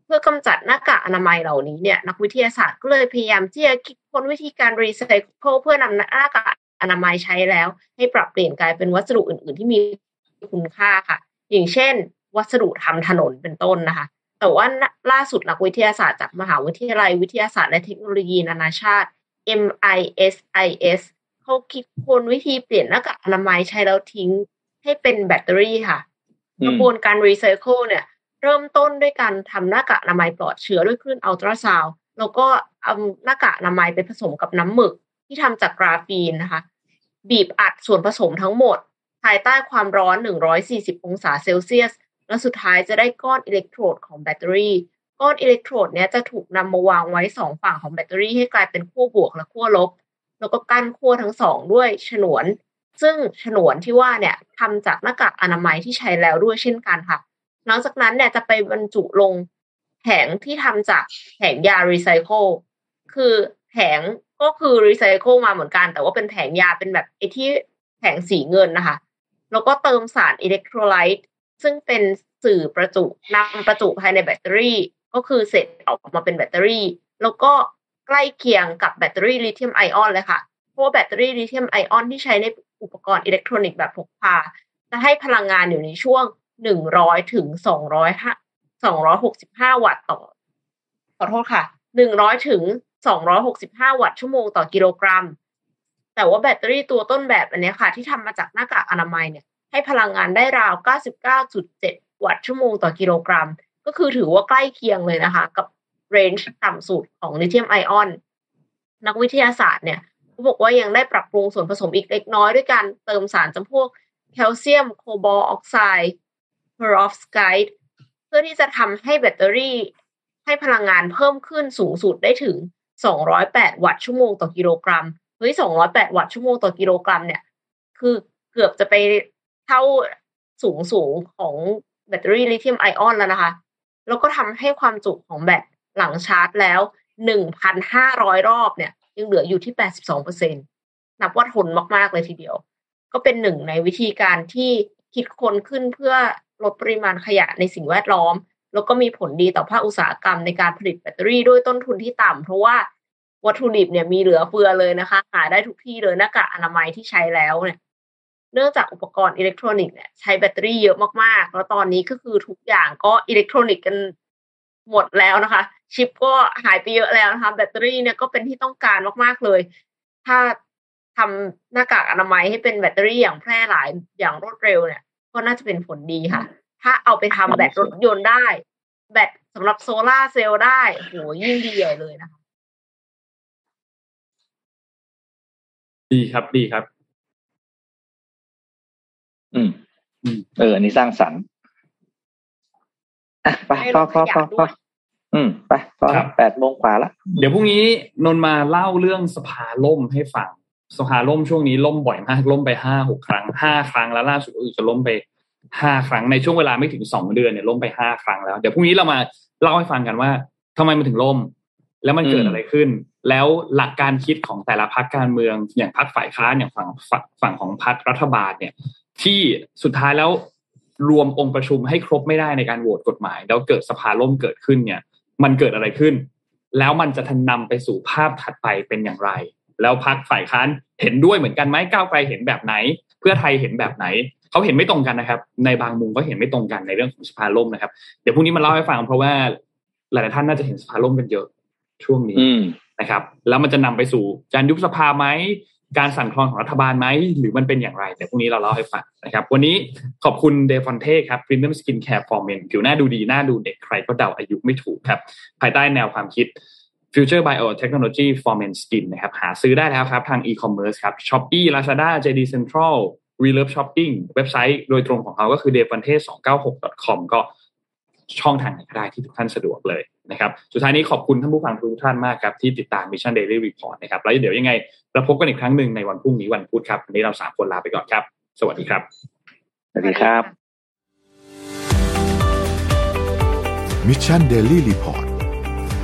S4: เพื่อกำจัดหน้ากากอนามัยเหล่านี้เนี่ยนักวิทยาศาสตร์ก็เลยพยายามที่จะคิดค้นวิธีการรีไซเคิลเพื่อนำหน้ากากอนามัยใช้แล้ว ให้ปรับเปลี่ยนกลายเป็นวัสดุอื่น ๆ ที่มีคุณค่าค่ะ อย่างเช่น วัสดุทำถนนเป็นต้นนะคะ แต่ว่าล่าสุดนักวิทยาศาสตร์จากมหาวิทยาลัยวิทยาศาสตร์และเทคโนโลยีนานาชาติ MISIS เขาคิดค้นวิธีเปลี่ยนหน้ากากอนามัยใช้แล้วทิ้งให้เป็นแบตเตอรี่ค่ะกระบวนการรีไซเคิลเนี่ย เริ่มต้นด้วยการทำหน้ากากอนามัยปลอดเชื้อด้วยคลื่นอัลตราซาวด์แล้วก็เอาหน้ากากอนามัยไปผสมกับน้ำหมึกที่ทำจากกราฟีนนะคะ บีบอัดส่วนผสมทั้งหมด ภายใต้ความร้อน 140 องศาเซลเซียส แล้วสุดท้ายจะได้ก้อนอิเล็กโทรดของแบตเตอรี่ ก้อนอิเล็กโทรดเนี้ยจะถูกนำมาวางไว้สองฝั่งของแบตเตอรี่ให้กลายเป็นขั้วบวกและขั้วลบ แล้วก็กั้นขั้วทั้งสองด้วยฉนวน ซึ่งฉนวนที่ว่าเนี่ยทำจากหน้ากากอนามัยที่ใช้แล้วด้วยเช่นกันค่ะ หลังจากนั้นเนี่ยจะไปบรรจุลงแผงที่ทำจากแผงยารีไซเคิลคือแผงก็คือรีไซเคิลมาเหมือนกัน แต่ว่าเป็นแผงยาเป็นแบบไอที่แผงสีเงินนะคะ แล้วก็เติมสารอิเล็กโทรไลต์ซึ่งเป็นสื่อประจุนำประจุภายในแบตเตอรี่ ก็คือเสร็จออกมาเป็นแบตเตอรี่ แล้วก็ใกล้เคียงกับแบตเตอรี่ลิเธียมไอออนเลยค่ะเพราะแบตเตอรี่ลิเธียมไอออนที่ใช้ในอุปกรณ์อิเล็กทรอนิกส์แบบพกพาจะให้พลังงานอยู่ในช่วง หนึ่งร้อยถึงสองร้อยห้าสองร้อยหกสิบห้าวัตต์ต่อ ขอโทษค่ะหนึ่งร้อยถึงสองร้อยหกสิบห้าวัตต์ชั่วโมงต่อกิโลกรัม แต่ว่าแบตเตอรี่ตัวต้นแบบอันนี้ค่ะ ที่ทำมาจากหน้ากากอนามัยเนี่ย ให้พลังงานได้ราวเก้าสิบเก้าจุดเจ็ดวัตต์ชั่วโมงต่อกิโลกรัม ก็คือถือว่าใกล้เคียงเลยนะคะ กับเรนจ์ต่ำสุดของลิเธียมไอออน นักวิทยาศาสตร์เนี่ยเขาบอกว่ายังได้ปรับปรุงส่วนผสมอีกเล็กน้อยด้วยการเติมสารจำพวกแคลเซียมโคบอลต์ออกไซด์ เพอรอฟสไกต์เพื่อที่จะทำให้แบตเตอรี่ให้พลังงานเพิ่มขึ้นสูงสุดได้ถึง 208 วัตต์ชั่วโมงต่อกิโลกรัม เฮ้ย 208 วัตต์ชั่วโมงต่อกิโลกรัมเนี่ย คือเกือบจะไปเท่าสูงสูงของแบตเตอรี่ลิเธียมไอออนแล้วนะคะ แล้วก็ทำให้ความจุของแบตหลังชาร์จแล้ว 1,500 รอบเนี่ย ยังเหลืออยู่ที่ 82%นับว่าทนมาก ๆ เลยทีเดียว ก็เป็นหนึ่งในวิธีการที่คิดค้นขึ้นเพื่อ ลดปริมาณขยะในสิ่งแวดล้อม แล้วก็มีผลดีต่อภาคอุตสาหกรรมในการผลิตแบตเตอรี่ด้วยต้นทุนที่ต่ำเพราะว่าวัตถุดิบเนี่ยมีเหลือเฟือเลยนะคะ หาได้ทุกที่เลยหน้ากากอนามัยที่ใช้แล้วเนี่ยเนื่องจากอุปกรณ์อิเล็กทรอนิกส์เนี่ยใช้แบตเตอรี่เยอะมากๆ แล้วตอนนี้ก็คือทุกอย่างก็อิเล็กทรอนิกส์กันหมดแล้วนะคะ ชิปก็หายไปเยอะแล้วนะคะ แบตเตอรี่เนี่ยก็เป็นที่ต้องการมากๆเลย ถ้าทำหน้ากากอนามัยให้เป็นแบตเตอรี่อย่างแพร่หลายอย่างรวดเร็วเนี่ย ก็น่าจะเป็นผลดีค่ะ ถ้าเอาไปทำแบตรถยนต์ได้ แบตสำหรับโซลาเซลล์ได้โหยิ่งดีใหญ่เลยนะคะ
S3: ดีครับดีครับ
S5: อืมเอออันนี้สร้างสรรค์อะไปพอพอพอพออืม ไปพอแปดโมงกว่าละ
S3: เดี๋ยวพรุ่งนี้นนมาเล่าเรื่องสภาล่มให้ฟัง สภาล่มช่วงนี้ล่มบ่อยมากล่มไปห้าหกครั้งห้าครั้งแล้วล่าสุดก็จะล่มไปห้าครั้งในช่วงเวลาไม่ถึงสองเดือนเนี่ยล่มไปห้าครั้งแล้วเดี๋ยวพรุ่งนี้เรามาเล่าให้ฟังกันว่าทำไมมันถึงล่ม แล้วมันเกิดอะไรขึ้น แล้วหลักการคิดของแต่ละพรรคการเมืองอย่างพรรคฝ่ายค้านอย่างฝั่งฝั่งของพรรครัฐบาลเนี่ย ที่สุดท้ายแล้วรวมองค์ประชุมให้ครบไม่ได้ในการโหวตกฎหมาย แล้วเกิดสภาล่มเกิดขึ้นเนี่ย มันเกิดอะไรขึ้น แล้วมันจะทันนำไปสู่ภาพถัดไปเป็นอย่างไร แล้วพรรคฝ่ายค้านเห็นด้วยเหมือนกันไหมก้าวไกลเห็นแบบไหน เพื่อไทยเห็นแบบไหนเขาเห็นไม่ตรงกันนะครับ ในบางมุมก็เห็นไม่ตรงกันในเรื่องของสภาล่มนะครับ เดี๋ยวพรุ่งนี้มาเล่าให้ฟังเพราะว่าหลายๆท่านน่าจะเห็นสภาล่มกันเยอะช่วงนี้นะครับ แล้วมันจะนำไปสู่การยุบสภาไหมการสั่นคลอนของรัฐบาลไหมหรือมันเป็นอย่างไรเดี๋ยวพรุ่งนี้เราเล่าให้ฟังนะครับ วันนี้ขอบคุณเดฟอนเท่ครับ Premium Skin Care for Men ผิวหน้าดูดีหน้าดูเด็กใครก็เดาอายุไม่ถูกครับ ภายใต้แนวความคิด Future Biotechnology for Men Skin นะครับหาซื้อได้แล้วครับทาง e-commerce ครับ Shopee Lazada JD Central We Love Shopping เว็บไซต์โดยตรงของเขาก็คือ d e f a n t e 296 com ก็ช่องทางไหนก็ได้ที่ทุกท่านสะดวกเลยนะครับสุดท้ายนี้ขอบคุณท่านผู้ฟังทุกท่านมากครับที่ติดตาม Mission Daily Report นะครับแล้วเดี๋ยวยังไงเราพบกันอีกครั้งหนึ่งในวันพรุ่งนี้วันพุธครับวันนี้เราสามคนลาไปก่อนครับ สวัสดีครับ
S5: สวัสดีครับ
S1: Mission Daily Report